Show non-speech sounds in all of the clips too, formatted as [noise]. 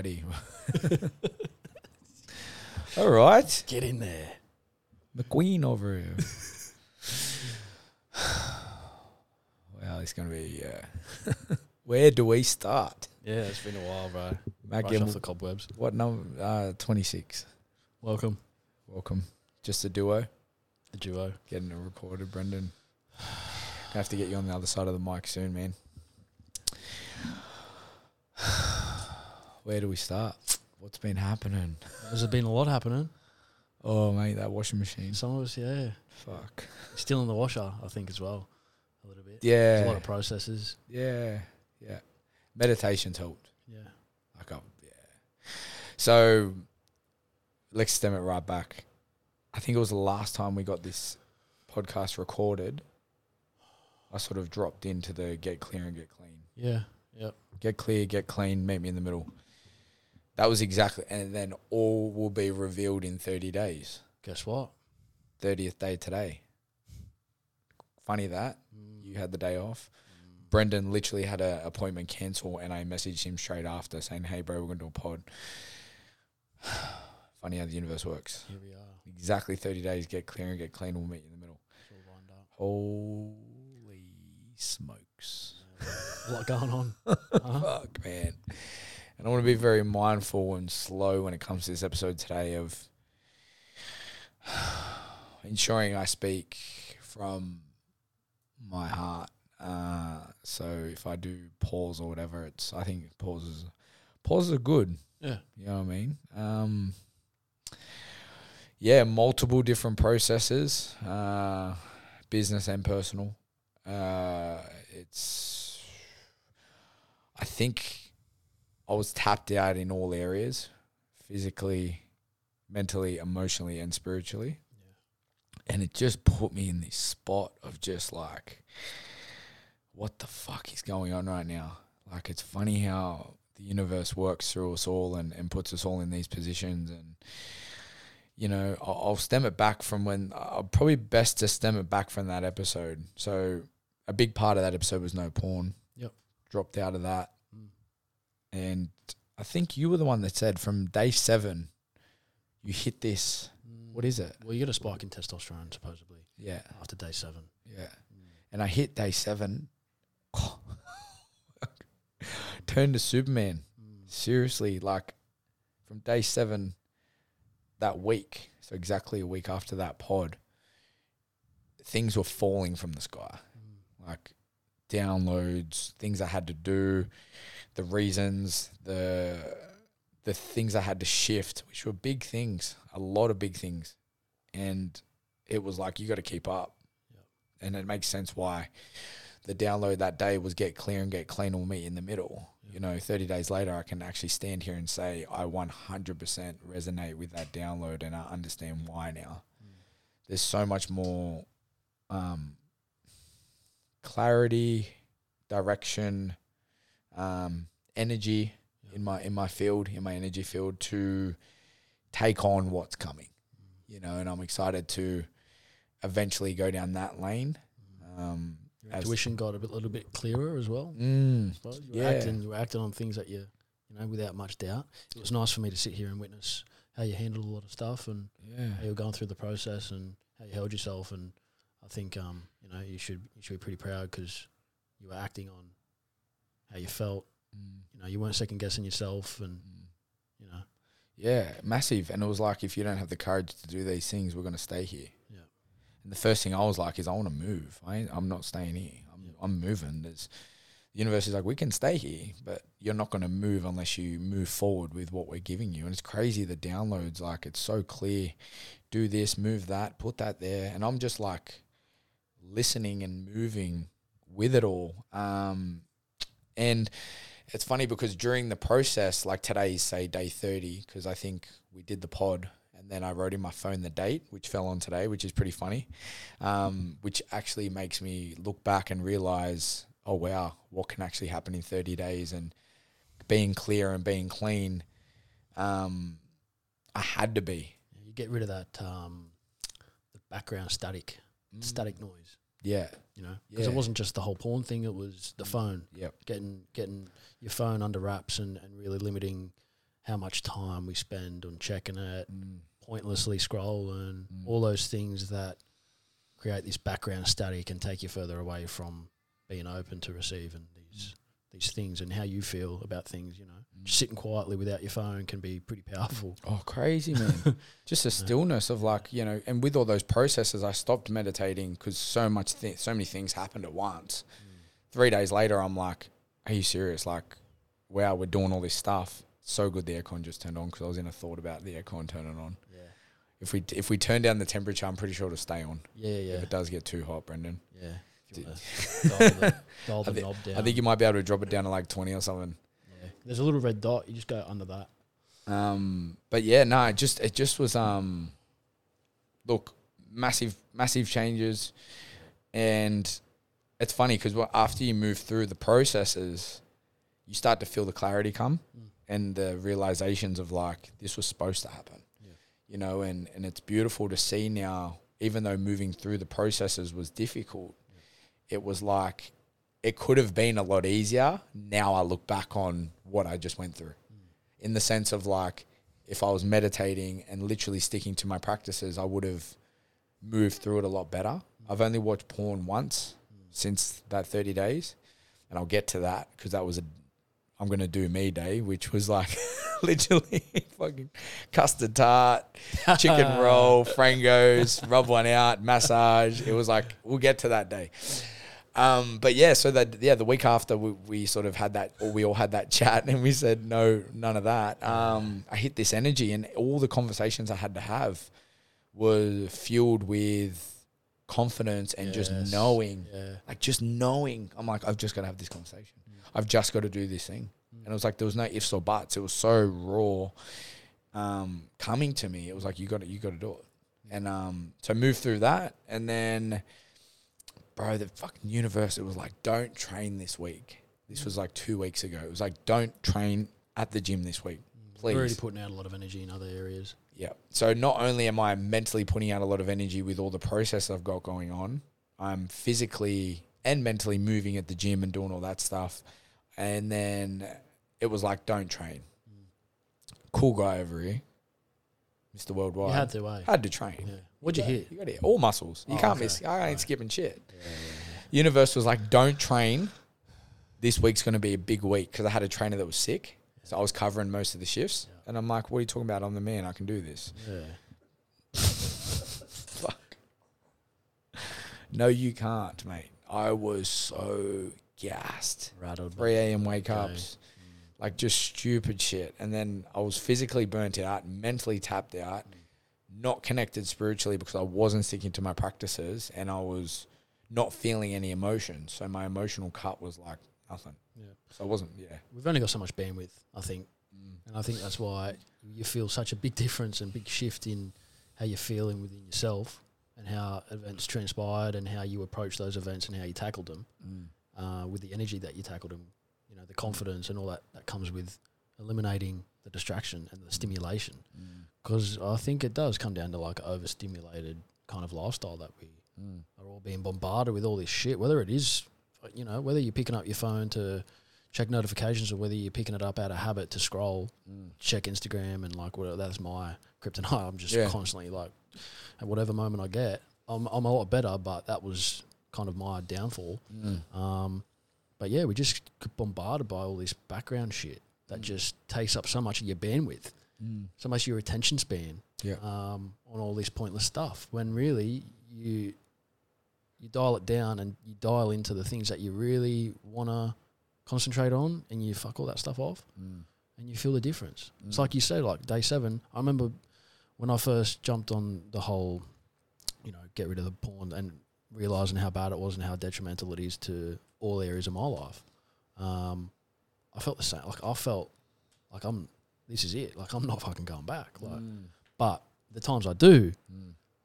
Alrighty. [laughs] All right. Get in there. McQueen over here. [sighs] wow, it's going to be. Uh, [laughs] where do we start? Yeah, it's been a while, bro. Matt Brush Gimble, off the cobwebs. what number? Uh, 26. Welcome, Welcome. Just a duo the duo. getting it recorded, Brendan. Gonna have to get you on the other side of the mic soon, man. [sighs] [sighs] Where do we start? What's been happening? There's been a lot happening. Oh, mate, that washing machine. Some of us, yeah, Fuck. still in the washer, I think, as well, a little bit. Yeah. There's a lot of processes. Yeah. Yeah. Meditation's helped. Yeah, Like, oh, yeah. So, let's stem it right back. I think it was the last time we got this podcast recorded. I sort of dropped into the get clear and get clean. yeah, yep. Get clear, get clean, meet me in the middle. That was exactly, and then all will be revealed in 30 days. Guess what? 30th day today. Funny that. Mm. You had the day off. Brendan literally had an appointment cancel, and I messaged him straight after saying, "Hey, bro, we're going to do a pod." [sighs] Funny how the universe works. Here we are. Exactly thirty days. Get clear and get clean. We'll meet you in the middle. It's all lined up. Holy smokes! [laughs] A lot going on. [laughs] Uh-huh. Fuck, man. And I want to be very mindful and slow when it comes to this episode today of [sighs] ensuring I speak from my heart. Uh, so if I do pause or whatever, it's I think pauses pauses are good. Yeah. You know what I mean? Um, yeah, multiple different processes, uh, business and personal. Uh, it's, I think I was tapped out in all areas physically, mentally, emotionally, and spiritually. And it just put me in this spot of just like, what the fuck is going on right now? Like, it's funny how the universe works through us all and, and puts us all in these positions. And, you know, I'll, I'll stem it back from when, uh, probably best to stem it back from that episode. So, a big part of that episode was no porn. Yep. Dropped out of that. Mm. And I think you were the one that said from day seven, you hit this. Mm. What is it? Well, you get a spike in testosterone supposedly Yeah. after day seven. Yeah. Mm. And I hit day seven. [laughs] turned to Superman. Mm. Seriously, like from day seven, that week, so exactly a week after that pod, things were falling from the sky. Like downloads, things I had to do, the reasons, the the things I had to shift, which were big things, a lot of big things. And it was like you got to keep up. And it makes sense why the download that day was get clear and get clean will meet in the middle. You know, 30 days later, I can actually stand here and say I 100% resonate with that download and I understand why now. There's so much more um, clarity, direction, um, energy in my in my field, in my energy field to take on what's coming. You know, and I'm excited to eventually go down that lane. Um, Your as- intuition got a bit, little bit clearer as well. Mm. You were Yeah. acting, you were acting on things that you, you know, without much doubt. It was nice for me to sit here and witness how you handled a lot of stuff and yeah. how you were going through the process and how you held yourself. And I think, um, you know, you should you should be pretty proud because you were acting on how you felt. Mm, You know, you weren't second guessing yourself, and mm. you know, Yeah, massive. And it was like, if you don't have the courage to do these things, we're going to stay here. Yeah. And the first thing I was like is, I want to move. I ain't, I'm not staying here. I'm, Yeah. I'm moving. There's, the universe is like, we can stay here, but you're not going to move unless you move forward with what we're giving you. And it's crazy the downloads. Like it's so clear. Do this, move that, put that there, and I'm just like listening and moving with it all. Um, and it's funny because during the process, like today is say day 30, because I think we did the pod and then I wrote in my phone the date, which fell on today, which is pretty funny, um, which actually makes me look back and realize, oh, wow, what can actually happen in 30 days and being clear and being clean. Um, I had to be. you get rid of that um, the background static, Mm. static noise. Yeah. You know, because Yeah. it wasn't just the whole porn thing; it was the phone. Yep. getting getting your phone under wraps and, and really limiting how much time we spend on checking it, Mm. pointlessly scrolling, Mm. all those things that create this background static and take you further away from being open to receiving these these things and how you feel about things. You know, Mm. sitting quietly without your phone can be pretty powerful. Oh, crazy, man. [laughs] Just the stillness of like, you know, and with all those processes, I stopped meditating because so much, th- so many things happened at once. Three days later, I'm like, are you serious? Like, wow, we're doing all this stuff. So good the aircon just turned on because I was in a thought about the aircon turning on. Yeah, If we if we turn down the temperature, I'm pretty sure it'll stay on. yeah, yeah, If it does get too hot, Brendan, yeah. You wanna [laughs] dial the, dial [laughs] the I thi- knob down. I think you might be able to drop it down to like 20 or something. yeah. there's a little red dot. You just go under that. Um, but yeah, no, it just it just was um, look, massive massive changes, and it's funny because after you move through the processes, you start to feel the clarity come Mm. and the realizations of like this was supposed to happen, Yeah. you know, and and it's beautiful to see now, even though moving through the processes was difficult, it was like it could have been a lot easier. Now I look back on what I just went through in the sense of like if I was meditating and literally sticking to my practices, I would have moved through it a lot better. I've only watched porn once since that 30 days, and I'll get to that because that was a I'm gonna do me day, which was like [laughs] literally [laughs] fucking custard tart, chicken [laughs] roll, frangos, rub one out, massage. It was like we'll get to that day. Um, but yeah, so that yeah, the week after we, we sort of had that, or we all had that [laughs] chat, and we said no, none of that. Um, I hit this energy, and all the conversations I had to have were fueled with confidence and just knowing, Yeah. like just knowing. I'm like, I've just got to have this conversation. I've just got to do this thing, and it was like there was no ifs or buts. It was so raw, um, coming to me. It was like you got to, you got to do it, and um, so move through that, and then bro, the fucking universe, it was like, don't train this week. This was like two weeks ago. It was like, don't train at the gym this week, please. We're already putting out a lot of energy in other areas. Yeah. So not only am I mentally putting out a lot of energy with all the process I've got going on, I'm physically and mentally moving at the gym and doing all that stuff. And then it was like, don't train. Cool guy over here, Mr. Worldwide. You had to, eh? had to train. Yeah. What'd you got- hit? You got to hit all muscles. You Oh, can't okay. miss. I ain't Right. skipping shit. Yeah, yeah, Universe was like, don't train. This week's going to be a big week because I had a trainer that was sick. So I was covering most of the shifts. Yeah. And I'm like, what are you talking about? I'm the man. I can do this. yeah. [laughs] Fuck. No, you can't, mate. I was so gassed. Rattled. 3 a.m. wake ups, like just stupid shit. And then I was physically burnt out, mentally tapped out, not connected spiritually because I wasn't sticking to my practices and I was not feeling any emotion. So my emotional cut was like nothing. Yeah. So I wasn't, yeah. We've only got so much bandwidth, I think, mm. and I think that's why you feel such a big difference and big shift in how you're feeling within yourself and how events transpired and how you approach those events and how you tackled them mm. uh, with the energy that you tackled them. You know, the confidence and all that that comes with eliminating the distraction and the stimulation. Mm. Because I think it does come down to like overstimulated kind of lifestyle that we are all being bombarded with all this shit. Whether it is, you know, whether you're picking up your phone to check notifications or whether you're picking it up out of habit to scroll, check Instagram and like whatever. That's my kryptonite. [laughs] I'm just Yeah. constantly like, at whatever moment I get, I'm I'm a lot better. But that was kind of my downfall. Um, but yeah, we just get bombarded by all this background shit that Mm. just takes up so much of your bandwidth, so much your attention span Yeah. um, on all this pointless stuff. When really you you dial it down and you dial into the things that you really want to concentrate on, and you fuck all that stuff off, and you feel the difference. It's like you said, like day seven. I remember when I first jumped on the whole, you know, get rid of the porn and realizing how bad it was and how detrimental it is to all areas of my life. Um, I felt the same. Like I felt like I'm. This is it. Like I'm not fucking going back. Like, but the times I do,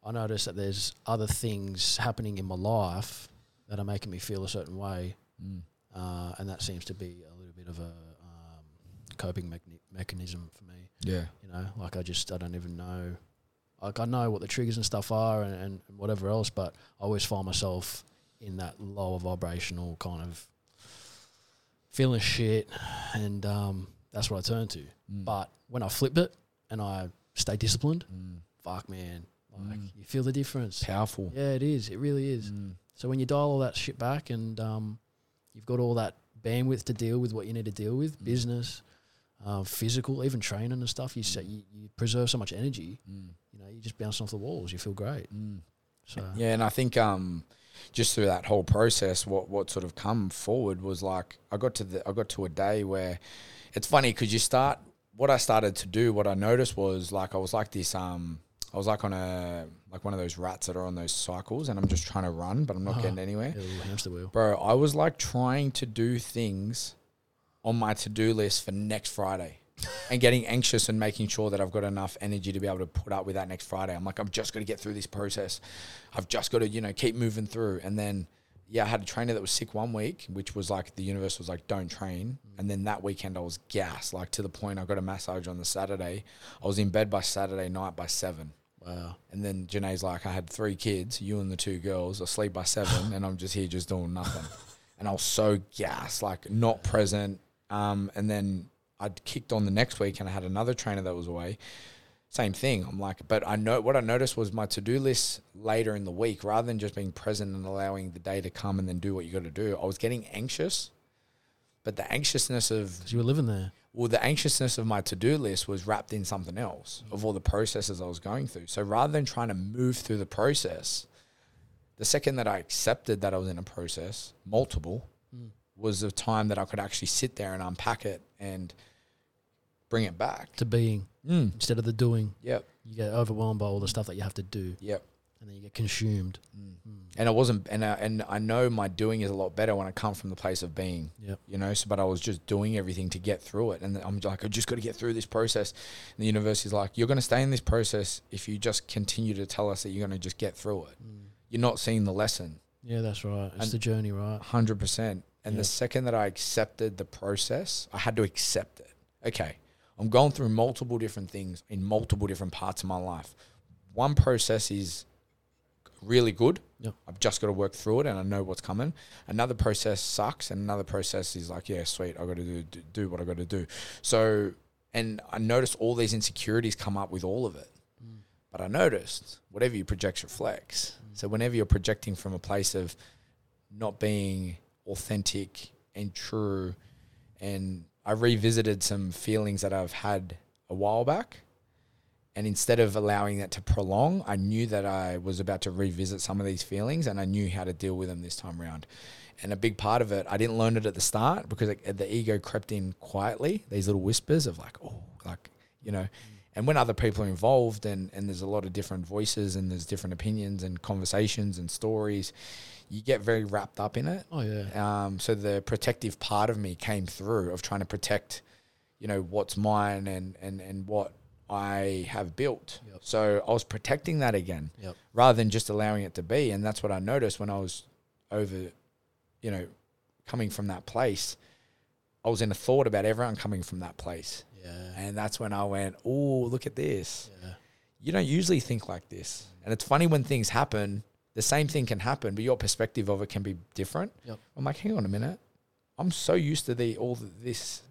I notice that there's other things happening in my life that are making me feel a certain way, uh, and that seems to be a little bit of a um, coping mechani- mechanism for me. Yeah. You know, like I just I don't even know. Like I know what the triggers and stuff are and, and whatever else, but I always find myself in that lower vibrational kind of feeling shit, and um, that's what I turn to. Mm. But when I flip it and I stay disciplined, Mm. fuck man, like Mm. you feel the difference. powerful. Yeah, it is. It really is. Mm. So when you dial all that shit back and um, you've got all that bandwidth to deal with what you need to deal with, Mm. business, uh, physical, even training and stuff, you, say, you you preserve so much energy. Mm. You know, you just bounce off the walls. You feel great. Mm. So Yeah, and I think um, just through that whole process, what what sort of come forward was like I got to the I got to a day where it's funny because you start what I started to do. What I noticed was like I was like this um I was like on a like one of those rats that are on those cycles, and I'm just trying to run, but I'm not Uh-huh. getting [laughs] anywhere. hamster wheel. Bro, I was like trying to do things on my to do list for next Friday [laughs] and getting anxious and making sure that I've got enough energy to be able to put up with that next Friday. I'm like, I've just got to get through this process. I've just got to, you know, keep moving through. And then, yeah, I had a trainer that was sick one week, which was like the universe was like, don't train. And then that weekend I was gassed, like to the point I got a massage on the Saturday. I was in bed by Saturday night by seven. Wow. And then Janae's like, I had three kids, you and the two girls, asleep by seven, [laughs] and I'm just here just doing nothing. and I was so gassed, like not present. Um, and then I'd kicked on the next week and I had another trainer that was away. Same thing. I'm like, but I know what I noticed was my to do list later in the week, rather than just being present and allowing the day to come and then do what you got to do, I was getting anxious. But the anxiousness of you were living there. well, the anxiousness of my to do list was wrapped in something else of all the processes I was going through. So rather than trying to move through the process, the second that I accepted that I was in a process, multiple, Mm. was the time that I could actually sit there and unpack it and bring it back. To being Mm. instead of the doing, Yep. you get overwhelmed by all the stuff that you have to do, Yep. and then you get consumed. Mm. Mm. And I wasn't, and I, and I know my doing is a lot better when I come from the place of being. Yep. you know. So, but I was just doing everything to get through it, and I'm like, I just got to get through this process. And the university's like, you're going to stay in this process if you just continue to tell us that you're going to just get through it. Mm. You're not seeing the lesson, Yeah, that's right. It's And- the journey, right? hundred percent. And Yeah. the second that I accepted the process, I had to accept it. Okay, I'm going through multiple different things in multiple different parts of my life. One process is really good. I've just got to work through it and I know what's coming. Another process sucks and another process is like, yeah, sweet, I got to do, do do what I got to do. So, and I noticed all these insecurities come up with all of it. Mm. But I noticed whatever you project reflects. So whenever you're projecting from a place of not being authentic and true, and I revisited some feelings that I've had a while back. And instead of allowing that to prolong, I knew that I was about to revisit some of these feelings and I knew how to deal with them this time around. And a big part of it, I didn't learn it at the start because it, the ego crept in quietly, these little whispers of like, oh, like, you know. And when other people are involved and, and there's a lot of different voices and there's different opinions and conversations and stories, you get very wrapped up in it. Oh yeah. Um, so the protective part of me came through of trying to protect, you know, what's mine and, and, and what I have built. Yep. So I was protecting that again Yep. rather than just allowing it to be. And that's what I noticed when I was over, you know, coming from that place. I was in a thought about everyone coming from that place. Yeah. And that's when I went, oh, look at this. Yeah. You don't usually think like this. And it's funny when things happen, the same thing can happen, but your perspective of it can be different. Yep. I'm like, hang on a minute. I'm so used to the all the, this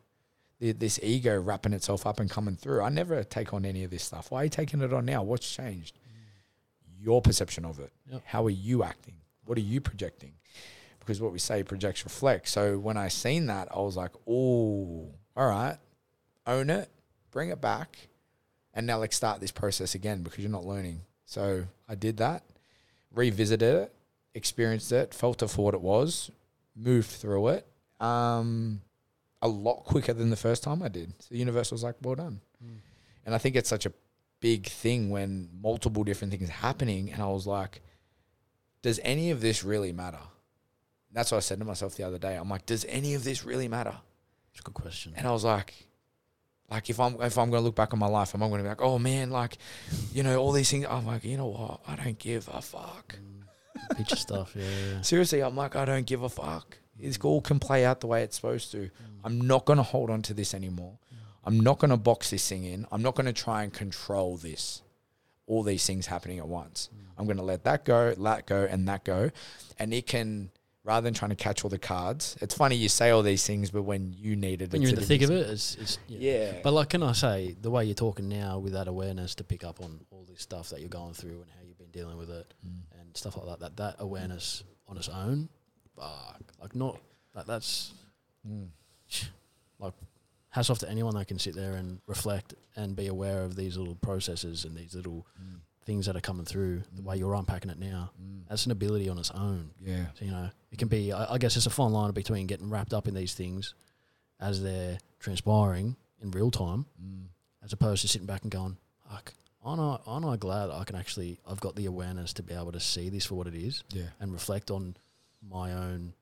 the, this ego wrapping itself up and coming through. I never take on any of this stuff. Why are you taking it on now? What's changed? Mm. Your perception of it. Yep. How are you acting? What are you projecting? Because what we say projects reflect. So when I seen that, I was like, oh, all right, own it, bring it back, and now let's start this process again because you're not learning. So I did that, revisited it, experienced it, felt it for what it was, moved through it. Um, a lot quicker than the first time I did. So the universe was like, well done. Mm. And I think it's such a big thing when multiple different things are happening. And I was like, does any of this really matter? That's what I said to myself the other day. I'm like, does any of this really matter? It's a good question. And I was like, like if I'm if I'm gonna look back on my life, am I gonna be like, oh man, like, you know, all these things. I'm like, you know what? I don't give a fuck. Mm. Picture stuff. Yeah. Seriously, I'm like, I don't give a fuck. This all can play out the way it's supposed to. Mm. I'm not gonna hold on to this anymore. I'm not gonna box this thing in. I'm not gonna try and control this. All these things happening at once. Mm. I'm gonna let that go, let go, and that go, and it can rather than trying to catch all the cards. It's funny you say all these things, but when you need it, when you're in the thick of it, it's, it's yeah. Yeah. But like, can I say the way you're talking now with that awareness to pick up on all this stuff that you're going through and how you've been dealing with it Mm. and stuff like that, that that awareness on its own, fuck, like not that that's Mm. [sighs] hats off to anyone that can sit there and reflect and be aware of these little processes and these little Mm. Things that are coming through the way you're unpacking it now. Mm. That's an ability on its own. Yeah. So, you know, it can be, I, I guess it's a fine line between getting wrapped up in these things as they're transpiring in real time, Mm. as opposed to sitting back and going, fuck, aren't I, aren't I glad I can actually, I've got the awareness to be able to see this for what it is Yeah. and reflect on my own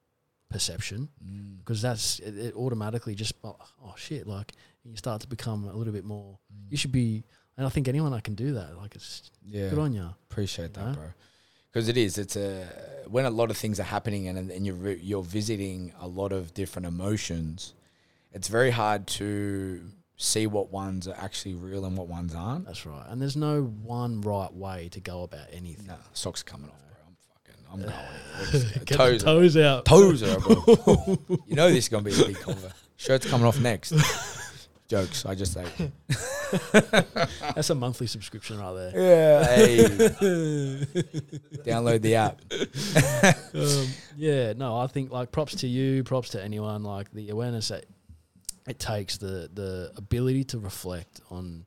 perception Mm. because that's, it, it automatically just, oh, oh shit, like you start to become a little bit more, you should be, and I think anyone I can do that, like it's Yeah. good on you. Appreciate that, bro. Because it is. It's a when a lot of things are happening and and you're re- you're visiting a lot of different emotions. It's very hard to see what ones are actually real and what ones aren't. That's right. And there's no one right way to go about anything. No, socks coming off, bro. I'm fucking. I'm [laughs] going. Get toes, toes out. toes are, bro. [laughs] you know this is gonna be a big convo. [laughs] Shirt's coming off next. Jokes. I just say. [laughs] That's a monthly subscription right there. Yeah. Hey. [laughs] Download the app. [laughs] um, yeah, no, I think like props to you, props to anyone. Like the awareness that it takes, the the ability to reflect on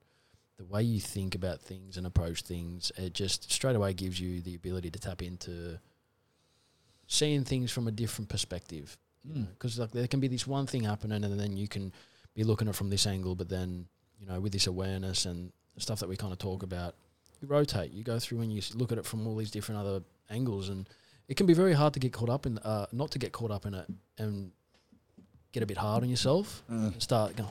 the way you think about things and approach things. It just straight away gives you the ability to tap into seeing things from a different perspective. Mm. Because like there can be this one thing happening, and then you can be looking at it from this angle, but then you know with this awareness and the stuff that we kind of talk about, you rotate, you go through and you look at it from all these different other angles, and it can be very hard to get caught up in, uh, not to get caught up in it and get a bit hard on yourself Mm. and start going,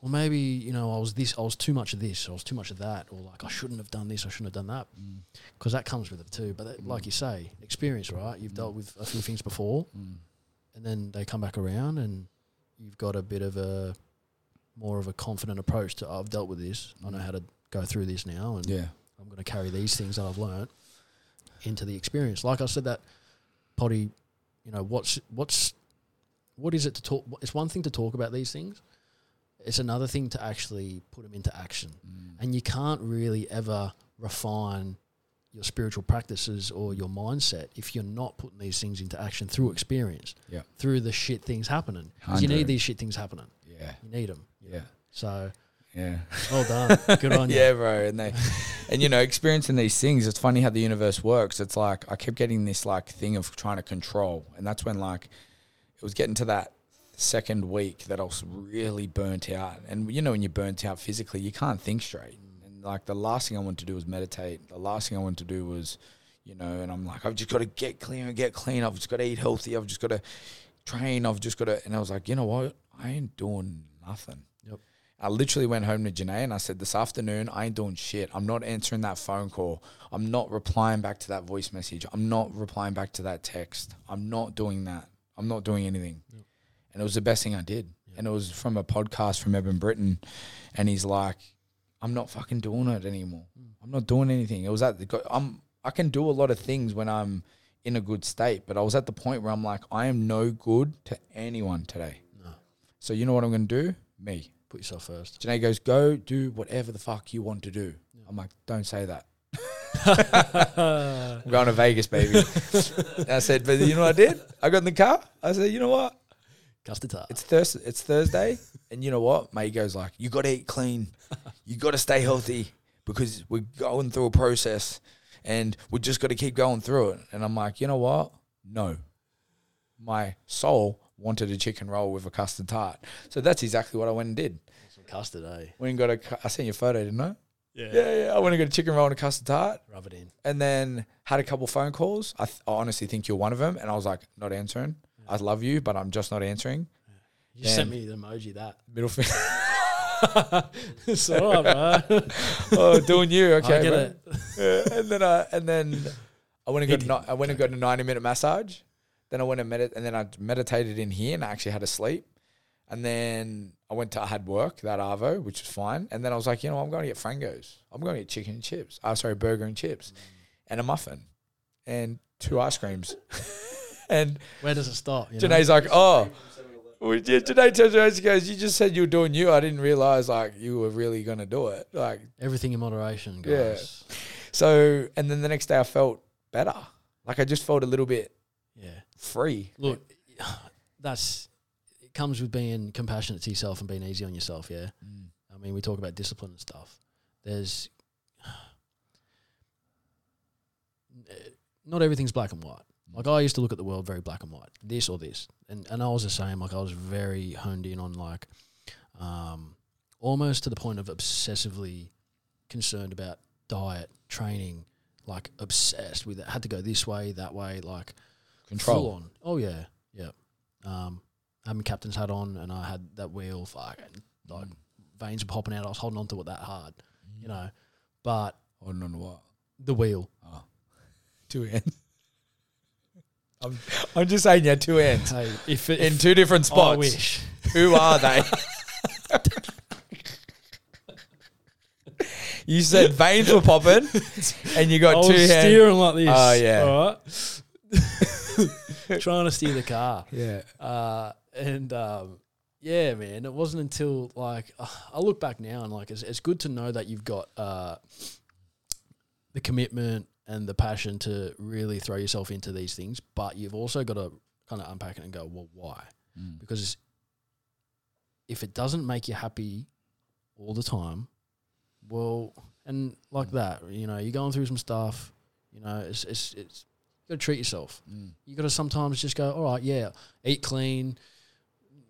well, maybe you know I was this, I was too much of this, I was too much of that, or like I shouldn't have done this, I shouldn't have done that, Mm. because that comes with it too. But that, like you say, experience, right? You've dealt with a few things before, Mm. and then they come back around, and you've got a bit of a more of a confident approach to I've dealt with this, I know how to go through this now, and Yeah. I'm going to carry these things that I've learned into the experience. Like I said, that potty, you know, what's what's what is it to talk? It's one thing to talk about these things. It's another thing to actually put them into action. Mm. And you can't really ever refine your spiritual practices or your mindset if you're not putting these things into action through experience, Yeah. through the shit things happening. you need these shit things happening. Yeah. You need them. Yeah. So Yeah. well done. [laughs] Good on you. yeah, bro. And they, and you know, experiencing these things. It's funny how the universe works. It's like I kept getting this like thing of trying to control, and that's when like it was getting to that second week that I was really burnt out. And you know, when you're burnt out physically, you can't think straight. And like the last thing I wanted to do was meditate. The last thing I wanted to do was, you know, and I'm like, I've just got to get clean and get clean. I've just got to eat healthy. I've just got to train. I've just got to. And I was like, you know what? I ain't doing nothing. I literally went home to Janae and I said, This afternoon, I ain't doing shit. I'm not answering that phone call. I'm not replying back to that voice message. I'm not replying back to that text. I'm not doing that. I'm not doing anything. Yep. And it was the best thing I did. Yep. And it was from a podcast from Evan Britton. And he's like, I'm not fucking doing it anymore. Mm. I'm not doing anything. It was at the, I'm, I can do a lot of things when I'm in a good state, but I was at the point where I'm like, I am no good to anyone today. No. So you know what I'm going to do? Me. Put yourself first. Janae goes, go do whatever the fuck you want to do. I'm like, don't say that. [laughs] I'm going to Vegas, baby. I said, but you know what I did? I got in the car. I said, you know what? Custard tart. It's Thursday. It's Thursday, and you know what? Mate goes like, you got to eat clean. You got to stay healthy because we're going through a process, and we just got to keep going through it. And I'm like, you know what? No. My soul wanted a chicken roll with a custard tart, so that's exactly what I went and did. Some custard, eh? Went and got a. I sent you a photo, didn't I? Yeah. Yeah, yeah. I went and got a chicken roll and a custard tart, Rub it in. and then had a couple phone calls. I, th- I honestly think you're one of them, and I was like, not answering. I love you, but I'm just not answering. You sent me the emoji that. Middle finger. [laughs] it's all right, bro. [laughs] oh, doing you. Okay, I get bro. it. Yeah, and then I and then I went and got ni- I went and got a ninety minute massage. Then I went and medit and then I meditated in here and I actually had a sleep. And then I went to I had work that Arvo, which was fine. And then I was like, you know, I'm going to get Frangos. I'm going to get chicken and chips. Oh, sorry, burger and chips, mm. and a muffin, and two ice creams. [laughs] and Where does it stop? You know? Like, oh. Well, yeah, Janae turns around and goes, "You just said you were doing you. I didn't realize like you were really gonna do it. Like Everything in moderation, Yeah. guys. so." And then the next day, I felt better. Like I just felt a little bit Yeah. Free. Look, [sighs] that's it comes with being compassionate to yourself and being easy on yourself. Yeah. I mean, we talk about discipline and stuff. There's [sighs] not everything's black and white. Like I used to look at the world very black and white, this or this, and and I was the same. Like I was very honed in on like, um, almost to the point of obsessively concerned about diet, training, like obsessed with it. Had to go this way, that way, like full Control. on. Oh yeah, yeah. Um, having captain's hat on, and I had that wheel. Fucking like veins were popping out. I was holding on to it that hard, you know. But Holding on to what? the wheel. [laughs] Two ends. I'm, I'm just saying, yeah, two ends Hey, if it, in if two different I spots. wish. Who are they? [laughs] you said veins were popping, [laughs] and you I got was two hands. steering like this. Oh, yeah. All right. [laughs] Trying to steer the car. Yeah, Uh, and um, yeah, man, it wasn't until like uh, I look back now and like it's, it's good to know that you've got uh, the commitment and the passion to really throw yourself into these things, but you've also got to kind of unpack it and go, well, why? Because if it doesn't make you happy all the time, well, and like that, you know, you're going through some stuff, you know, it's it's it's you got to treat yourself mm. you got to sometimes just go, all right, yeah, eat clean,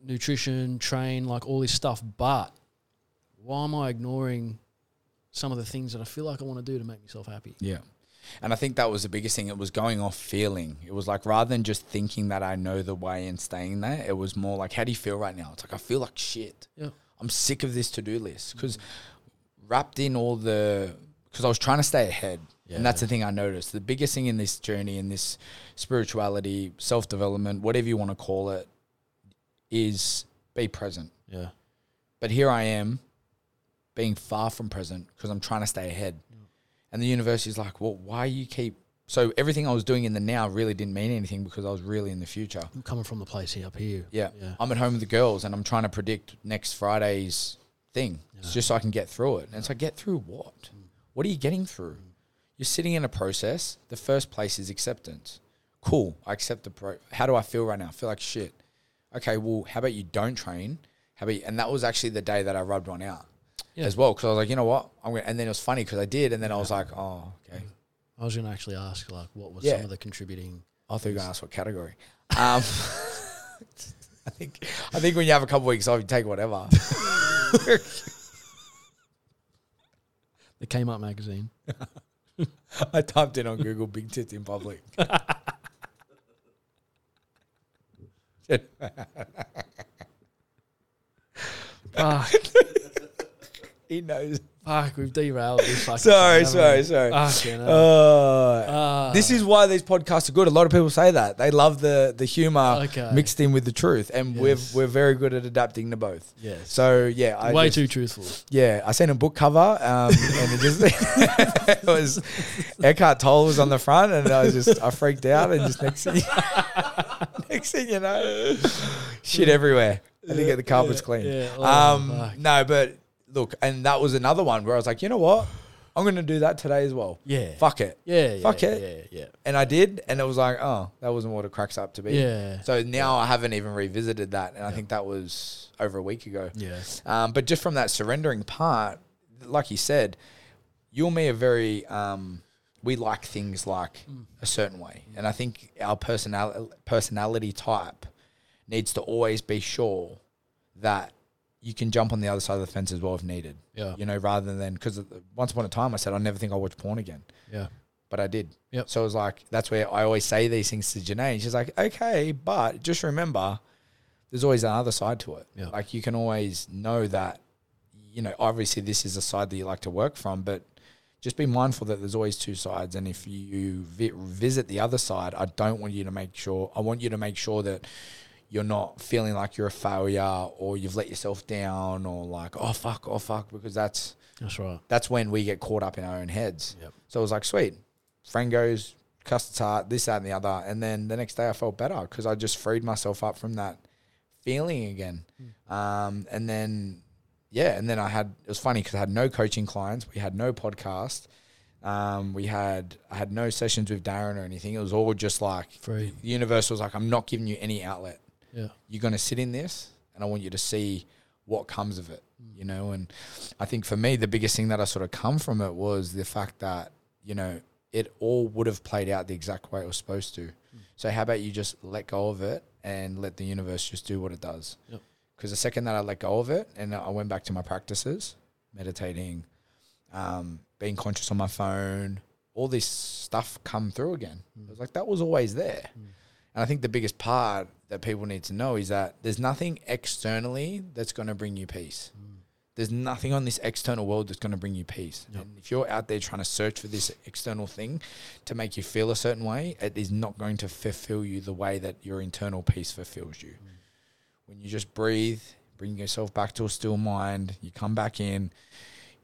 nutrition, train, like all this stuff. But why am I ignoring some of the things that I feel like I want to do to make myself happy? yeah. And I think that was the biggest thing. It was going off feeling. It was like rather than just thinking that I know the way and staying there, it was more like, how do you feel right now? It's like I feel like shit. Yeah. I'm sick of this to do list mm. because wrapped in all the because I was trying to stay ahead, and that's the thing I noticed. The biggest thing in this journey, in this spirituality, self development, whatever you want to call it, is be present. Yeah. But here I am, being far from present because I'm trying to stay ahead, and the university's like, well, why you keep so everything I was doing in the now really didn't mean anything because I was really in the future. I'm coming from the place here up here. Yeah. Yeah. I'm at home with the girls and I'm trying to predict next Friday's thing. It's just so I can get through it. And it's like, get through what? Mm. What are you getting through? You're sitting in a process. The first place is acceptance. Cool. I accept the pro. How do I feel right now? I feel like shit. Okay. Well, how about you don't train? How about you? And that was actually the day that I rubbed one out Yeah. as well. Cause I was like, you know what? I'm gonna, and then it was funny because I did. And then I was like, oh, okay. I was going to actually ask, like, what was Yeah. some of the contributing? I thought you were to ask what category. Um, [laughs] I think I think when you have a couple weeks off, you take whatever. [laughs] The Kmart magazine. [laughs] [laughs] I typed in on Google "big tits in public." [laughs] Fuck, [laughs] he knows. Fuck, we've derailed this. fucking Sorry, thing, sorry, sorry. Fucking hell. Uh, Ah. this is why these podcasts are good. A lot of people say that they love the the humor Okay. mixed in with the truth, and Yes. we're we're very good at adapting to both. yes. So yeah, I Way just- too truthful. Yeah, I seen a book cover, um, and it just [laughs] it was Eckhart Tolle was on the front, and I was just I freaked out, and just next thing, [laughs] next thing you know, shit everywhere. I didn't get the carpets yeah, clean. yeah. Oh, um, fuck. no, but look, and that was another one where I was like, you know what, I'm going to do that today as well. Yeah. Fuck it, Yeah, yeah. Fuck it. Yeah, Yeah. and I did, and it was like, oh, that wasn't what it cracks up to be. yeah. Yeah. So now I haven't even revisited that, and I think that was over a week ago. Yeah. Um, but just from that surrendering part, like you said, you and me are very, um, we like things like a certain way. And I think our personal, personality type needs to always be sure that you can jump on the other side of the fence as well if needed. Yeah. You know, rather than, because once upon a time I said, I never think I'll watch porn again. Yeah. But I did. Yep. So it was like, that's where I always say these things to Janae. And she's like, okay, but just remember, there's always another side to it. Yeah. Like you can always know that, you know, obviously this is a side that you like to work from, but just be mindful that there's always two sides. And if you vi- visit the other side, I don't want you to make sure, I want you to make sure that you're not feeling like you're a failure or you've let yourself down or like, oh, fuck, oh, fuck, because that's, That's right. that's when we get caught up in our own heads. Yep. So it was like, sweet. Friend goes, custard's heart, this, that, and the other. And then the next day I felt better because I just freed myself up from that feeling again. Um, and then, yeah, and then I had, it was funny because I had no coaching clients, we had no podcast. Um, we had I had no sessions with Darren or anything. It was all just like Free. the universe was like, I'm not giving you any outlet. Yeah. You're going to sit in this, and I want you to see what comes of it. Mm. You know, and I think for me, the biggest thing that I sort of come from it was the fact that you know it all would have played out the exact way it was supposed to. Mm. So how about you just let go of it and let the universe just do what it does? Yep. Because the second that I let go of it and I went back to my practices, meditating, um, being conscious on my phone, all this stuff come through again. Mm. It was like that was always there. And I think the biggest part that people need to know is that there's nothing externally that's going to bring you peace. Mm. There's nothing on this external world that's going to bring you peace. Yep. And if you're out there trying to search for this external thing to make you feel a certain way, it is not going to fulfill you the way that your internal peace fulfills you. Mm. When you just breathe, bring yourself back to a still mind, you come back in,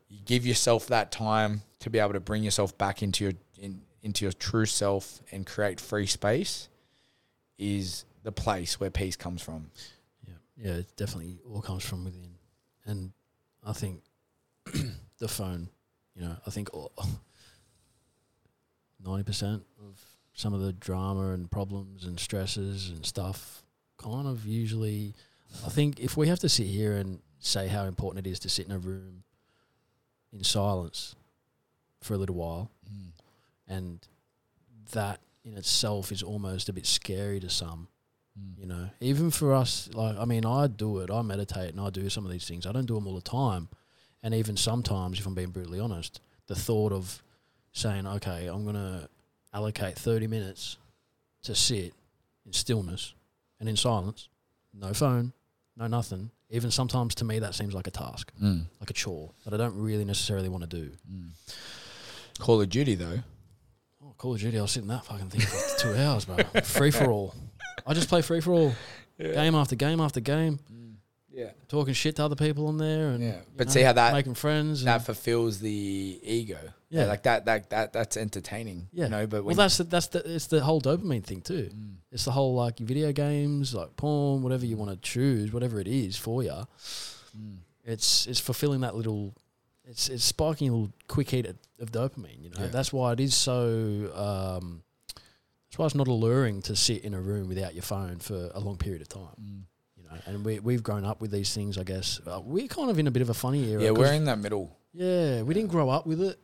you give yourself that time to be able to bring yourself back into your in, into your true self and create free space is the place where peace comes from. Yeah, yeah, it definitely all comes from within, and I think [clears throat] the phone. You know, I think [laughs] ninety percent of some of the drama and problems and stresses and stuff kind of usually. I think if we have to sit here and say how important it is to sit in a room in silence for a little while, mm. and that in itself is almost a bit scary to some. Hmm. You know, even for us, like I mean, I do it. I meditate and I do some of these things. I don't do them all the time, and even sometimes, if I'm being brutally honest, the thought of saying, "Okay, I'm gonna allocate 30 minutes to sit in stillness and in silence, no phone, no nothing." Even sometimes, to me, that seems like a task, hmm. like a chore that I don't really necessarily want to do. Hmm. Call of Duty though. Oh, Call of Duty, I'll sit in that fucking thing for two [laughs] hours, bro. Free for all. I just play free for all, game after game after game, Yeah. talking shit to other people on there, and Yeah. But know, see how that making friends. That fulfills the ego. Yeah. Like that that that that's entertaining. Yeah. You know, but well, that's the, that's the it's the whole dopamine thing too. Mm. It's the whole like video games, like porn, whatever you want to choose, whatever it is for you. Mm. It's it's fulfilling that little. It's it's sparking a little quick hit of, of dopamine. You know, Yeah. that's why it is so. Um, that's why it's not alluring to sit in a room without your phone for a long period of time. Mm. You know, and we we've grown up with these things. I guess uh, we're kind of in a bit of a funny era. Yeah, 'cause- we're in that middle. yeah, we didn't grow up with it,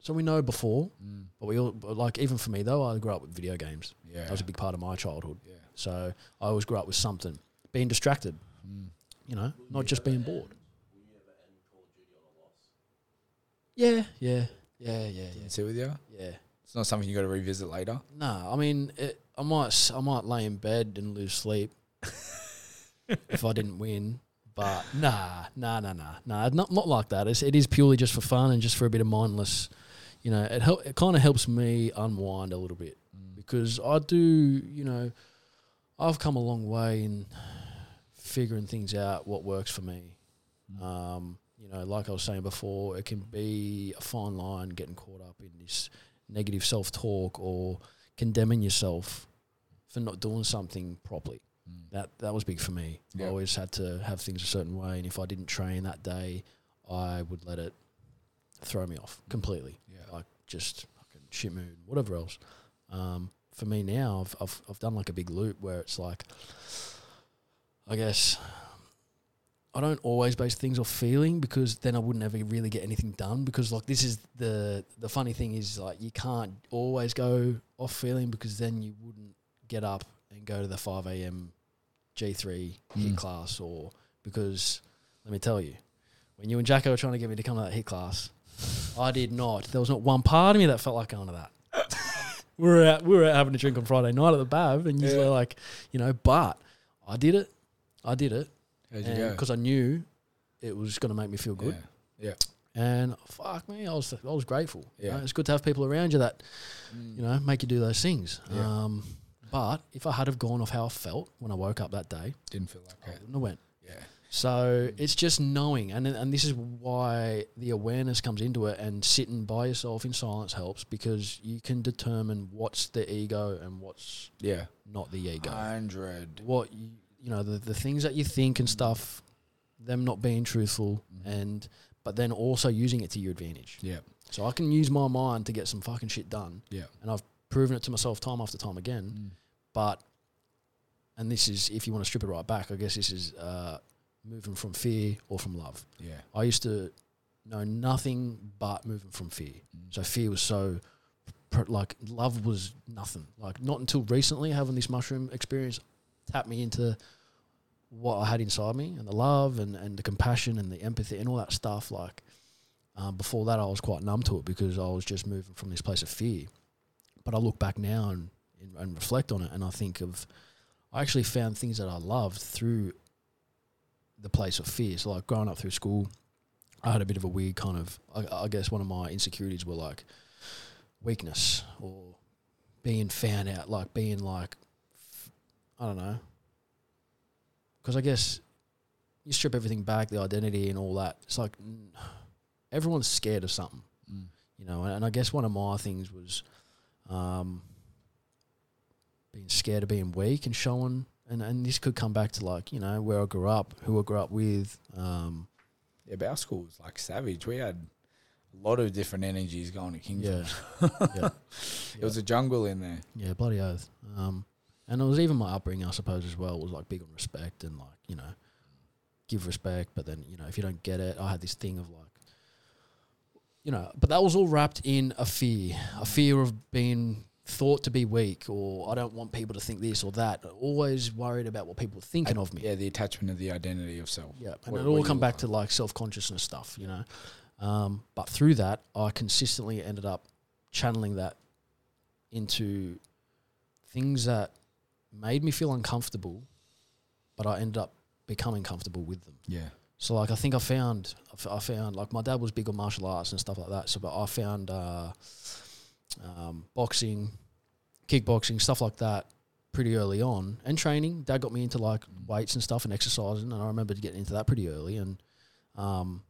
so we know before. Mm. But we all but like even for me though, I grew up with video games. Yeah. That was a big part of my childhood. yeah. So I always grew up with something, being distracted. Mm. You know, not just being bored. Yeah, yeah, yeah, yeah, yeah, sit with you. yeah. It's not something you got to revisit later. No, I mean, it, I might, s- I might lay in bed and lose sleep [laughs] if I didn't win. But nah, nah, nah, nah, nah. Not not like that. It's, it is purely just for fun and just for a bit of mindless. You know, it help, it kind of helps me unwind a little bit because I do. You know, I've come a long way in figuring things out what works for me. Um, you know, like I was saying before, it can be a fine line getting caught up in this negative self talk or condemning yourself for not doing something properly. That that was big for me. I always had to have things a certain way, and if I didn't train that day, I would let it throw me off completely. Yeah. Like just fucking shit mood, whatever else. Um, for me now, I've, I've I've done like a big loop where it's like, I guess. I don't always base things off feeling because then I wouldn't ever really get anything done because like this is the the funny thing is like you can't always go off feeling because then you wouldn't get up and go to the five AM G three HIIT Mm. class or because let me tell you, when you and Jacko were trying to get me to come to that HIIT class, I did not. There was not one part of me that felt like going to that. [laughs] we were out we were out having a drink on Friday night at the Bav and you Yeah. were like, you know, but I did it. I did it How'd you go? Because I knew it was going to make me feel good. Yeah. And fuck me, I was I was grateful. you Yeah. know. it's good to have people around you that Mm. you know make you do those things. Yeah. Um, but if I had have gone off how I felt when I woke up that day, Didn't feel like I wouldn't have went. Yeah. So it's just knowing, and and this is why the awareness comes into it, and sitting by yourself in silence helps because you can determine what's the ego and what's Yeah. not the ego. Hundred. what you, you know the, the things that you think and stuff, them not being truthful, Mhm. and but then also using it to your advantage. Yeah. So I can use my mind to get some fucking shit done, Yeah. and I've proven it to myself time after time again. Mm. But and this is if you want to strip it right back, I guess this is uh, moving from fear or from love. Yeah. I used to know nothing but moving from fear. Mm. So fear was so like love was nothing. Like not until recently having this mushroom experience tapped me into what I had inside me and the love and, and the compassion and the empathy and all that stuff. Like um, before that, I was quite numb to it because I was just moving from this place of fear. But I look back now and, and, reflect on it, and I think of I actually found things that I loved through the place of fear. So like growing up through school, I had a bit of a weird kind of I, I guess one of my insecurities were like weakness or being found out, like being like I don't know. Because I guess you strip everything back, the identity and all that. It's like everyone's scared of something, Mm. you know. And, and I guess one of my things was um, being scared of being weak and showing. And, and this could come back to like you know where I grew up, who I grew up with. Um, Yeah, but our school was like savage. We had a lot of different energies going to Kingswood. yeah, [laughs] yeah, It was a jungle in there. yeah, bloody oath. Um, and it was even my upbringing, I suppose, as well. Was like big on respect and like you know, give respect. But then you know, if you don't get it, I had this thing of like, you know, but that was all wrapped in a fear, a fear of being thought to be weak, or I don't want people to think this or that. Always worried about what people were thinking of me. Yeah, the attachment of the identity of self. Yeah, and What- it all come back are. to like self consciousness stuff, you know. Um, but through that, I consistently ended up channeling that into things that made me feel uncomfortable, but I ended up becoming comfortable with them. Yeah. So like I think I found I found like my dad was big on martial arts and stuff like that. So but I found uh, um, boxing, kickboxing, stuff like that pretty early on, and training. Dad got me into like weights and stuff and exercising, and I remember getting into that pretty early. And um,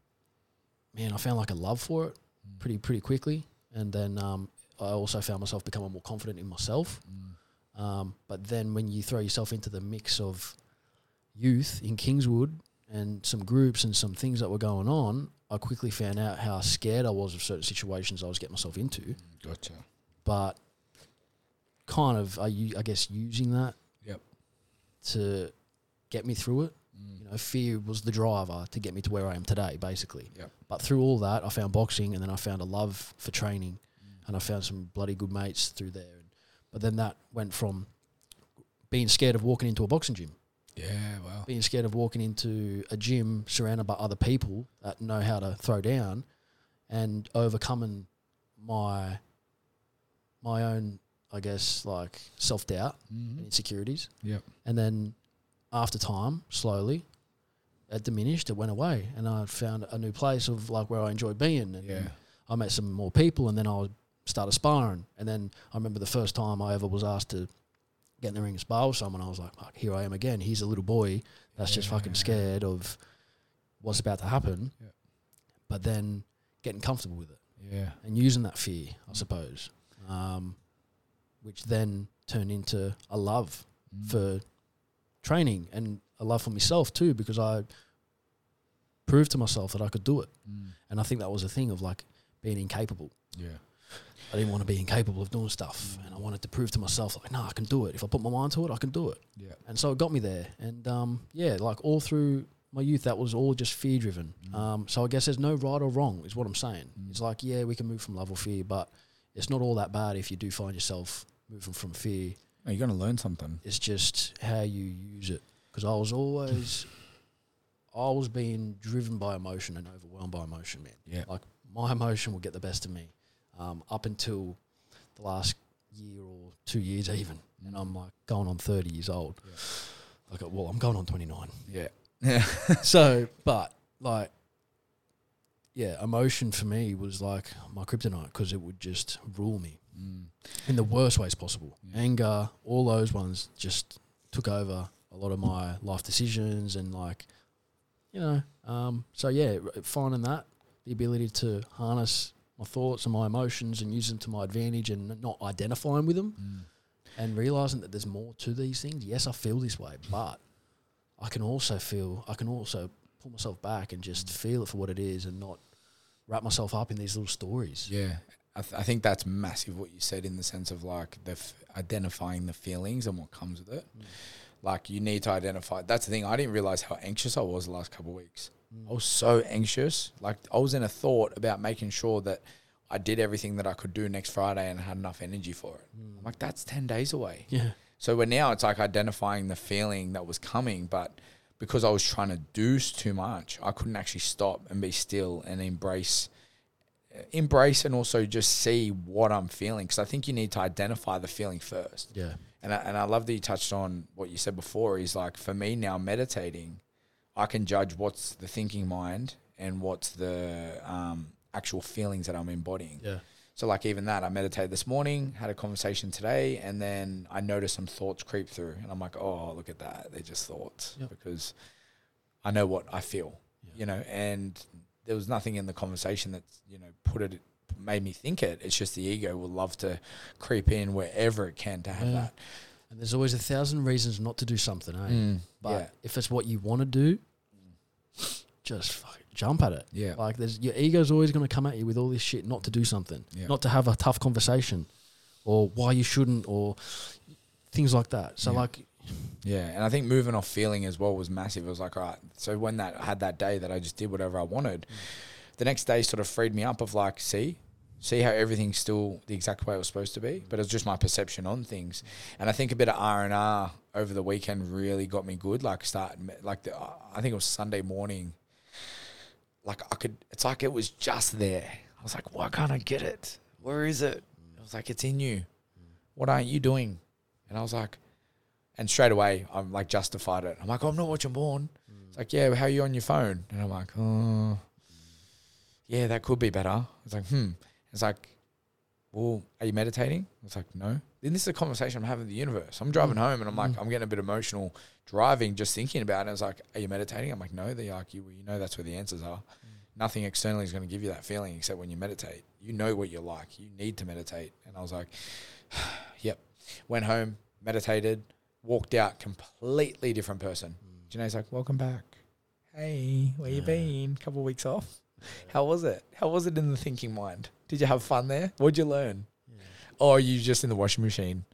man, I found like a love for it pretty pretty quickly. And then um, I also found myself becoming more confident in myself. Mm. Um, but then when you throw yourself into the mix of youth in Kingswood and some groups and some things that were going on, I quickly found out how scared I was of certain situations I was getting myself into. Gotcha. But kind of, I guess, using that Yep. to get me through it. Mm. You know, fear was the driver to get me to where I am today, basically. Yep. But through all that, I found boxing, and then I found a love for training, Mm. and I found some bloody good mates through there. But then that went from being scared of walking into a boxing gym, Yeah, wow. being scared of walking into a gym surrounded by other people that know how to throw down, and overcoming my my own, I guess, like self doubt and Mm-hmm. insecurities. Yep. And then after time, slowly, it diminished. It went away, and I found a new place of like where I enjoyed being. And Yeah. I met some more people, and then I started sparring. And then I remember the first time I ever was asked to get in the ring and spar with someone. I was like, "Fuck, here I am again. He's a little boy that's just fucking Yeah. scared of what's about to happen." Yeah. But then getting comfortable with it Yeah. and using that fear, I suppose, um, which then turned into a love Mm. for training and a love for myself too because I proved to myself that I could do it. Mm. And I think that was a thing of like being incapable. Yeah. I didn't want to be incapable of doing stuff and I wanted to prove to myself like, no, I can do it. If I put my mind to it, I can do it. Yeah. And so it got me there. And um, yeah, like all through my youth, that was all just fear driven. Mm. Um, so I guess there's no right or wrong, is what I'm saying. Mm. It's like, yeah, we can move from love or fear, but it's not all that bad if you do find yourself moving from fear Oh, you're gonna learn something. it's just how you use it. Because I was always, [laughs] I was being driven by emotion and overwhelmed by emotion, man. Yeah. Like my emotion will get the best of me, um, up until the last year or two years even, and I'm like going on thirty years old. Yeah. Like, well, I'm going on twenty nine. Yeah. Yeah. [laughs] so, but like, yeah, emotion for me was like my kryptonite because it would just rule me Mm. in the worst ways possible. Yeah. Anger, all those ones just took over a lot of my life decisions and like you know. Um, so yeah, finding that the ability to harness my thoughts and my emotions and use them to my advantage and not identifying with them Mm. and realizing that there's more to these things. Yes, I feel this way, but I can also feel I can also pull myself back and just feel it for what it is and not wrap myself up in these little stories. Yeah. I, th- I think that's massive what you said in the sense of like the f- identifying the feelings and what comes with it. Like you need to identify. That's the thing. I didn't realize how anxious I was the last couple of weeks. I was so anxious. Like I was in a thought about making sure that I did everything that I could do next Friday and had enough energy for it. Hmm. I'm like, that's ten days away. Yeah. So we're now it's like identifying the feeling that was coming, but because I was trying to do too much, I couldn't actually stop and be still and embrace uh, embrace and also just see what I'm feeling because I think you need to identify the feeling first. Yeah. And I, and I love that you touched on what you said before is like for me now meditating, I can judge what's the thinking mind and what's the um, actual feelings that I'm embodying. Yeah. So like even that, I meditated this morning, had a conversation today, and then I noticed some thoughts creep through, and I'm like, oh, look at that, they're just thoughts Yep. because I know what I feel, you know, and there was nothing in the conversation that you know put it made me think it. It's just the ego will love to creep in wherever it can to have that. And there's always a thousand reasons not to do something, eh? Mm, But yeah, if it's what you want to do, just fucking jump at it. yeah, Like there's your ego's always going to come at you with all this shit not to do something, Yeah. not to have a tough conversation, or why you shouldn't, or things like that. So Yeah. like, Yeah, and I think moving off feeling as well was massive. It was like, all right, so when that I had that day that I just did whatever I wanted, the next day sort of freed me up of like, see, see how everything's still the exact way it was supposed to be, but it's just my perception on things. And I think a bit of R and R over the weekend really got me good. Like start like the, I think it was Sunday morning. Like I could, it's like it was just there. I was like, why can't I get it? Where is it? I was like, it's in you. What aren't you doing? And I was like, and straight away, I'm like justified it. I'm like, oh, I'm not watching porn. It's like, yeah, how are you on your phone? And I'm like, oh, yeah, that could be better. It's like, hmm. It's like, well, are you meditating? It's like, no. Then this is a conversation I'm having with the universe. I'm driving mm. home and I'm like, mm. I'm getting a bit emotional driving, just thinking about it. It's like, are you meditating? I'm like, no. They're like, you, you know, that's where the answers are. Mm. Nothing externally is going to give you that feeling except when you meditate. You know what you're like. You need to meditate. And I was like, [sighs] yep. Went home, meditated, walked out, completely different person. Janae's like, welcome back. Hey, where you Yeah. been? Couple of weeks off. How was it? How was it in the thinking mind? Did you have fun there? What'd you learn? Or are you just in the washing machine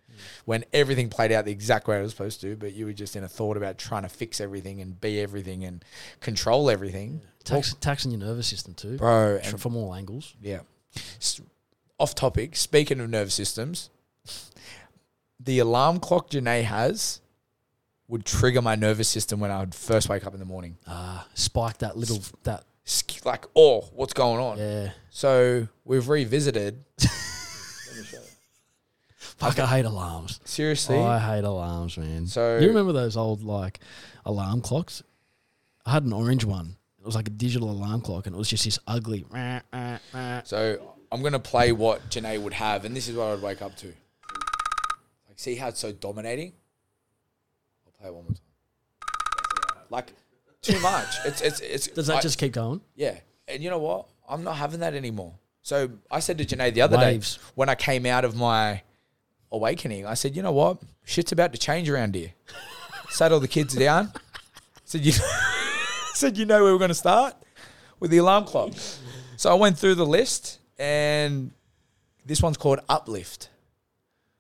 when everything played out the exact way it was supposed to, but you were just in a thought about trying to fix everything and be everything and control everything? tax, taxing your nervous system too, Bro, and from all angles. yeah. S- off topic, speaking of nervous systems, the alarm clock Janae has would trigger my nervous system when I would first wake up in the morning. Ah, spike that little that. Like, oh, what's going on? Yeah. So we've revisited. [laughs] Fuck, I hate alarms. Seriously. Oh, I hate alarms, man. So- you remember those old like alarm clocks? I had an orange one. It was like a digital alarm clock, and it was just this ugly. So I'm gonna play what Janae would have, and this is what I would wake up to. Like, see how it's so dominating? I'll play it one more time. Like, too much. It's it's it's. Does that like- just keep going? Yeah, and you know what? I'm not having that anymore. So I said to Janae the other Waves. day when I came out of my awakening, I said, you know what? Shit's about to change around here. [laughs] Sat all the kids down. Said you [laughs] said you know where we're going to start with the alarm clock. So I went through the list, and this one's called Uplift.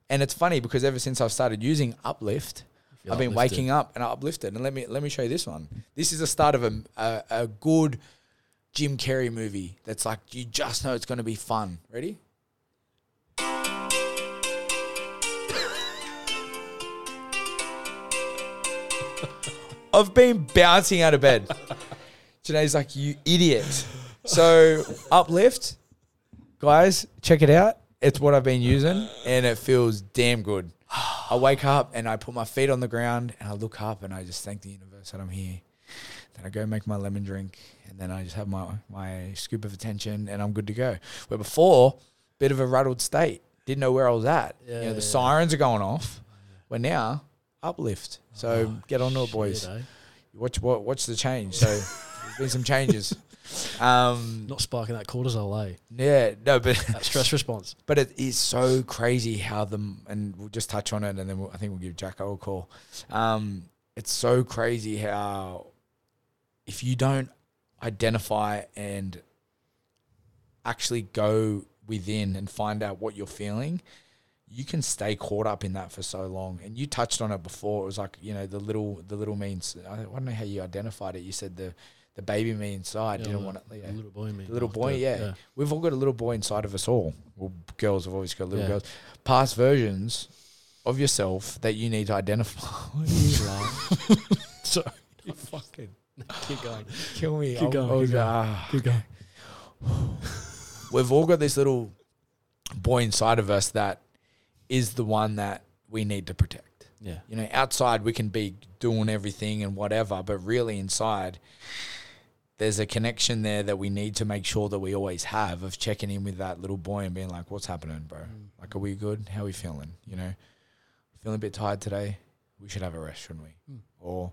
And it's funny because ever since I've started using Uplift, feel I've been uplifted. waking up and I uplifted. And let me let me show you this one. This is the start of a a, a good Jim Carrey movie that's like you just know it's going to be fun. Ready? [laughs] I've been bouncing out of bed. [laughs] Janae's like, you idiot. So, uplift, guys, check it out. It's what I've been using, and it feels damn good. I wake up and I put my feet on the ground and I look up and I just thank the universe that I'm here. Then I go make my lemon drink and then I just have my, my scoop of attention and I'm good to go. Where before, bit of a rattled state, didn't know where I was at. you know, the yeah. sirens are going off. Where now, uplift. So get on to it, boys. Shit, eh? Watch what watch the change. So There's been some changes. [laughs] Um, Not spiking that cortisol, eh? yeah, no, but That [laughs] stress response. but it is so crazy how the and we'll just touch on it, and then we'll, I think we'll give Jacko a call. Um, it's so crazy how if you don't identify and actually go within and find out what you're feeling, you can stay caught up in that for so long. And you touched on it before. It was like you know the little the little means. I don't know how you identified it. You said the the baby me inside Yeah, didn't want it. Yeah. The little boy me. The little boy, the- yeah. We've all got a little boy inside of us all. Well, girls have always got little Yeah. girls. Past versions of yourself that you need to identify. What [laughs] are you laughing? [laughs] Sorry. You fucking [laughs] Keep going. kill me. Keep going, keep going. ah. Keep going. [sighs] We've all got this little boy inside of us that is the one that we need to protect. Yeah. You know, outside we can be doing everything and whatever, but really inside, there's a connection there that we need to make sure that we always have of checking in with that little boy and being like, "What's happening, bro? Like, are we good? How are we feeling? You know, feeling a bit tired today. We should have a rest, shouldn't we? Mm. Or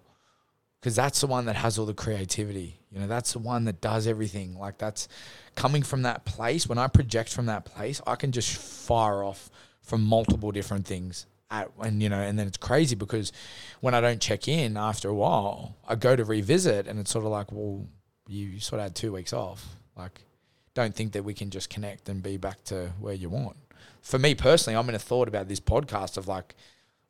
because that's the one that has all the creativity. You know, that's the one that does everything. Like that's coming from that place. When I project from that place, I can just fire off from multiple different things. At, and you know, and then it's crazy because when I don't check in after a while, I go to revisit, and it's sort of like, well, you, you sort of had two weeks off. Like, don't think that we can just connect and be back to where you want. For me personally, I'm in a thought about this podcast of like,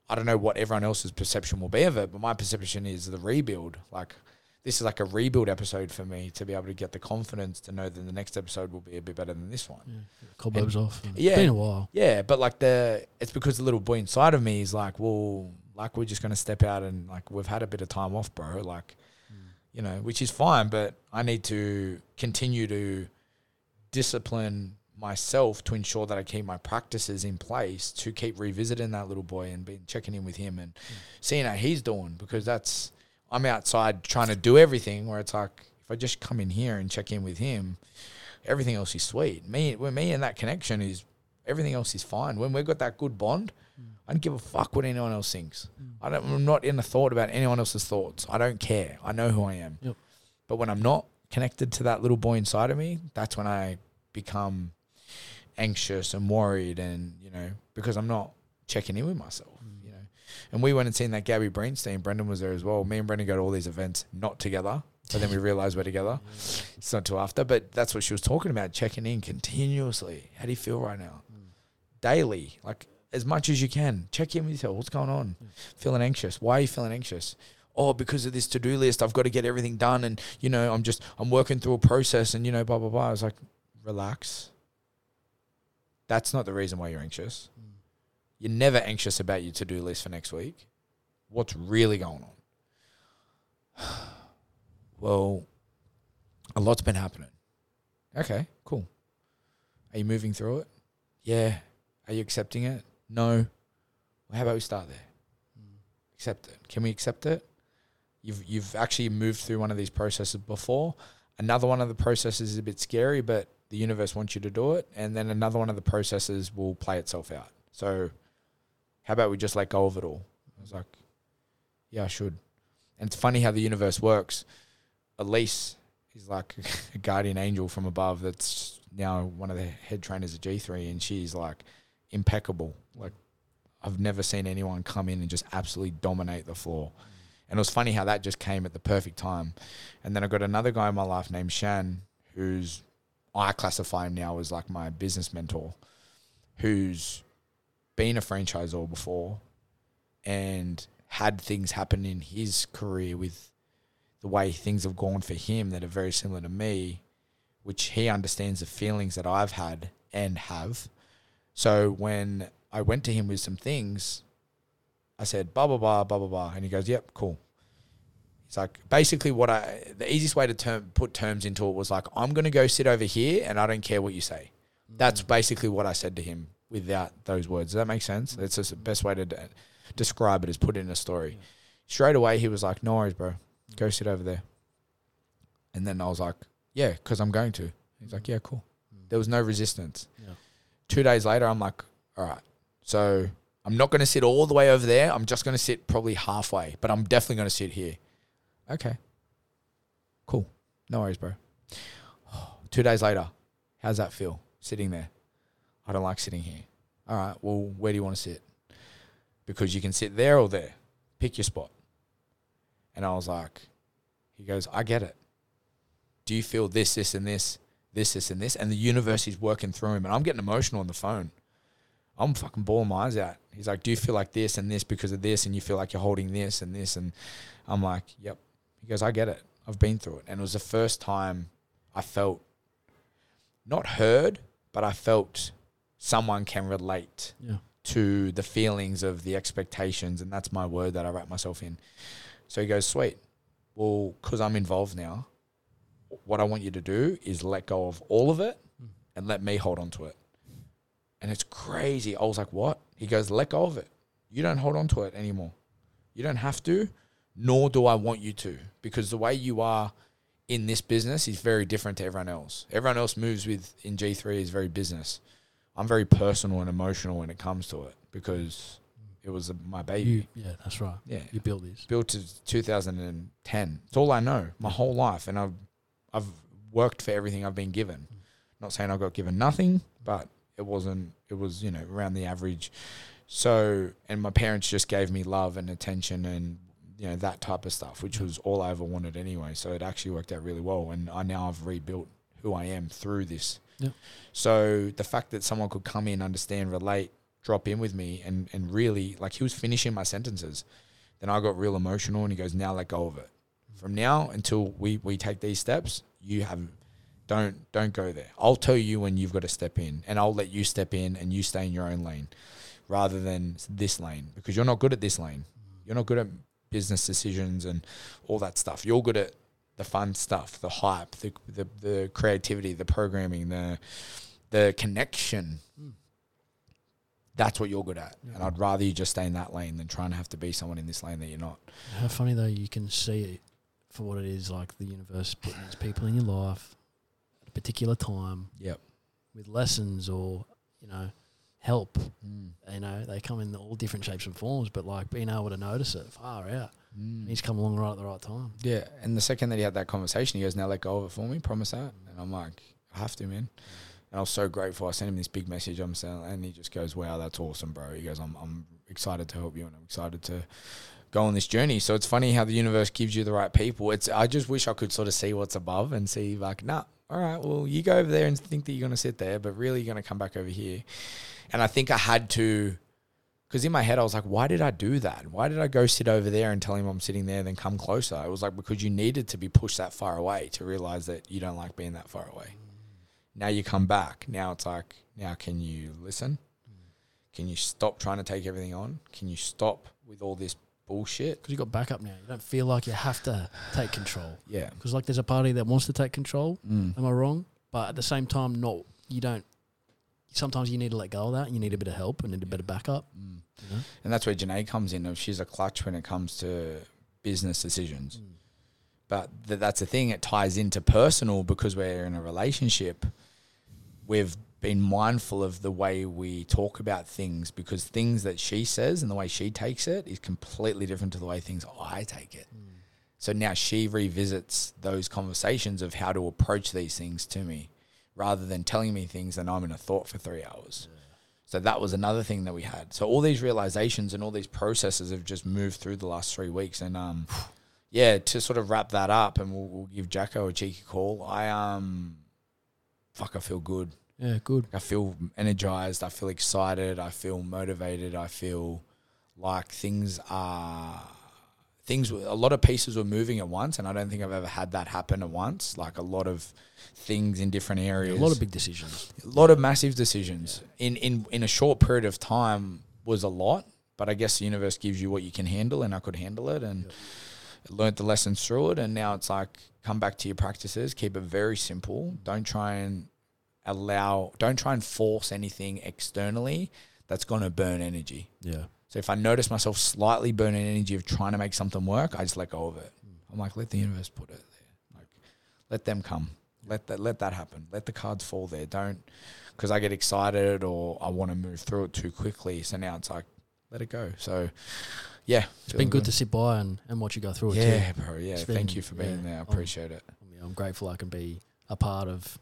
I don't know what everyone else's perception will be of it, but my perception is the rebuild. Like, this is like a rebuild episode for me to be able to get the confidence to know that the next episode will be a bit better than this one. Yeah. Cobwebs off. It's Yeah. been a while. Yeah, but like the it's because the little boy inside of me is like, well, like we're just gonna step out and like we've had a bit of time off, bro. Like, you know, which is fine, but I need to continue to discipline myself to ensure that I keep my practices in place to keep revisiting that little boy and being checking in with him and mm. seeing how he's doing because that's I'm outside trying to do everything where it's like if I just come in here and check in with him, everything else is sweet. Me when me and that connection is everything else is fine. When we've got that good bond, I don't give a fuck what anyone else thinks. Mm. I don't, I'm not in a thought about anyone else's thoughts. I don't care. I know who I am. Yep. But when I'm not connected to that little boy inside of me, that's when I become anxious and worried, and you know because I'm not checking in with myself. Mm. You know, and we went and seen that Gabby Bernstein. Brendan was there as well. Me and Brendan go to all these events, not together. But then we [laughs] realized we're together. It's not till after, but that's what she was talking about, checking in continuously. How do you feel right now? Mm. Daily, like as much as you can. Check in with yourself. What's going on? Hmm. Feeling anxious. Why are you feeling anxious? Oh, because of this to-do list. I've got to get everything done, and you know, I'm just I'm working through a process, and you know, blah blah blah. I was like, relax. That's not the reason why you're anxious. Hmm. You're never anxious about your to-do list for next week. What's really going on? [sighs] Well, a lot's been happening. Okay, cool. Are you moving through it? Yeah. Are you accepting it? No. Well, how about we start there? Accept it. Can we accept it? You've you've actually moved through one of these processes before. Another one of the processes is a bit scary, but the universe wants you to do it. And then another one of the processes will play itself out. So how about we just let go of it all? I was like, yeah, I should. And it's funny how the universe works. Elise is like [laughs] a guardian angel from above that's now one of the head trainers at G3 and she's like impeccable. Like I've never seen anyone come in and just absolutely dominate the floor. And it was funny how that just came at the perfect time. And then I got another guy in my life named Shan, who's I classify him now as like my business mentor, who's been a franchisor before and had things happen in his career with the way things have gone for him that are very similar to me, which he understands the feelings that I've had and have. So when I went to him with some things, I said, blah, blah, blah, blah, blah, blah. And he goes, yep, cool. He's like, basically, what I, the easiest way to term, put terms into it was like, I'm going to go sit over here and I don't care what you say. That's mm. basically what I said to him without those words. Does that make sense? Mm. That's just the best way to de- describe it is put it in a story. Straight away, he was like, no worries, bro. Go sit over there. And then I was like, yeah, because I'm going to. He's like, yeah, cool. Mm. There was no resistance. Two days later, I'm like, all right. So I'm not going to sit all the way over there. I'm just going to sit probably halfway, but I'm definitely going to sit here. Okay. Cool. No worries, bro. [sighs] Two days later, how's that feel? Sitting there. I don't like sitting here. All right, well, where do you want to sit? Because you can sit there or there. Pick your spot. And I was like, he goes, I get it. Do you feel this, this, and this, this, this, and this? And the universe is working through him. And I'm getting emotional on the phone. I'm fucking bawling my eyes out. He's like, Do you feel like this and this because of this? And you feel like you're holding this and this? And I'm like, Yep. He goes, I get it. I've been through it. And it was the first time I felt not heard, but I felt someone can relate Yeah. to the feelings of the expectations. And that's my word that I wrap myself in. So he goes, Sweet. Well, because I'm involved now, what I want you to do is let go of all of it and let me hold on to it. And it's crazy. I was like, What? He goes, Let go of it. You don't hold on to it anymore. You don't have to, nor do I want you to, because the way you are in this business is very different to everyone else. Everyone else moves with in G3 is very business. I'm very personal and emotional when it comes to it because it was my baby. You, yeah, that's right. yeah. You built this. Built to 2010. It's all I know my whole life. And I've, I've worked for everything I've been given. Not saying I got given nothing, but it wasn't, it was, you know, around the average. So, and my parents just gave me love and attention and, you know, that type of stuff, which was all I ever wanted anyway. So it actually worked out really well. And I now I've rebuilt who I am through this. Yep. So the fact that someone could come in, understand, relate, drop in with me and, and really, like he was finishing my sentences. Then I got real emotional and he goes, now let go of it. From now until we, we take these steps, you have don't don't go there. I'll tell you when you've got to step in and I'll let you step in and you stay in your own lane rather than this lane because you're not good at this lane. You're not good at business decisions and all that stuff. You're good at the fun stuff, the hype, the the, the creativity, the programming, the the connection. Mm. That's what you're good at. Yeah. And I'd rather you just stay in that lane than trying to have to be someone in this lane that you're not. How funny though you can see it for what it is, like the universe putting these people in your life at a particular time Yep. with lessons or, you know, help. Mm. You know, they come in all different shapes and forms, but like being able to notice it far out. Mm. He's come along right at the right time. Yeah, and the second that he had that conversation, he goes, "Now let go of it for me, promise that." And I'm like, "I have to, man." And I was so grateful. I sent him this big message. I'm saying, and he just goes, "Wow, that's awesome, bro." He goes, "I'm I'm excited to help you, and I'm excited to go on this journey." So it's funny how the universe gives you the right people. It's I just wish I could sort of see what's above and see like, nah, all right, well, you go over there and think that you're gonna sit there, but really you're gonna come back over here. And I think I had to because in my head I was like, why did I do that? Why did I go sit over there and tell him I'm sitting there, then come closer? It was like because you needed to be pushed that far away to realize that you don't like being that far away. Now you come back. Now it's like, now can you listen? Can you stop trying to take everything on? Can you stop with all this bullshit? Because you got backup now. You don't feel like you have to take control. Yeah. Because like there's a party that wants to take control. Mm. Am I wrong? But at the same time, not you don't. Sometimes you need to let go of that. and You need a bit of help and need a bit of backup. Mm. You know? And that's where Janae comes in. She's a clutch when it comes to business decisions. But th- that's the thing. It ties into personal because we're in a relationship. We've been mindful of the way we talk about things because things that she says and the way she takes it is completely different to the way things I take it. So now she revisits those conversations of how to approach these things to me rather than telling me things and I'm in a thought for three hours. So that was another thing that we had. So all these realizations and all these processes have just moved through the last three weeks. And um, [sighs] yeah, to sort of wrap that up, and we'll, we'll give Jacko a cheeky call. I um, fuck, I feel good. Yeah, good. I feel energized. I feel excited. I feel motivated. I feel like things are things. A lot of pieces were moving at once, and I don't think I've ever had that happen at once. Like a lot of things in different areas. A lot of big decisions. a lot of massive decisions in in in a short period of time was a lot. But I guess the universe gives you what you can handle, and I could handle it, and learned the lessons through it. And now it's like come back to your practices, keep it very simple. Don't try and allow, don't try and force anything externally that's going to burn energy. Yeah. So if I notice myself slightly burning energy of trying to make something work, I just let go of it. Hmm. I'm like, let the universe put it there. Like, let them come. Let that let that happen. Let the cards fall there. Don't because I get excited or I want to move through it too quickly. So now it's like, let it go. So yeah, It's been good to sit by and, and watch you go through it yeah, too. bro. Yeah, It's thank been- you for being yeah, there. I appreciate it. I'm yeah, I'm grateful I can be a part of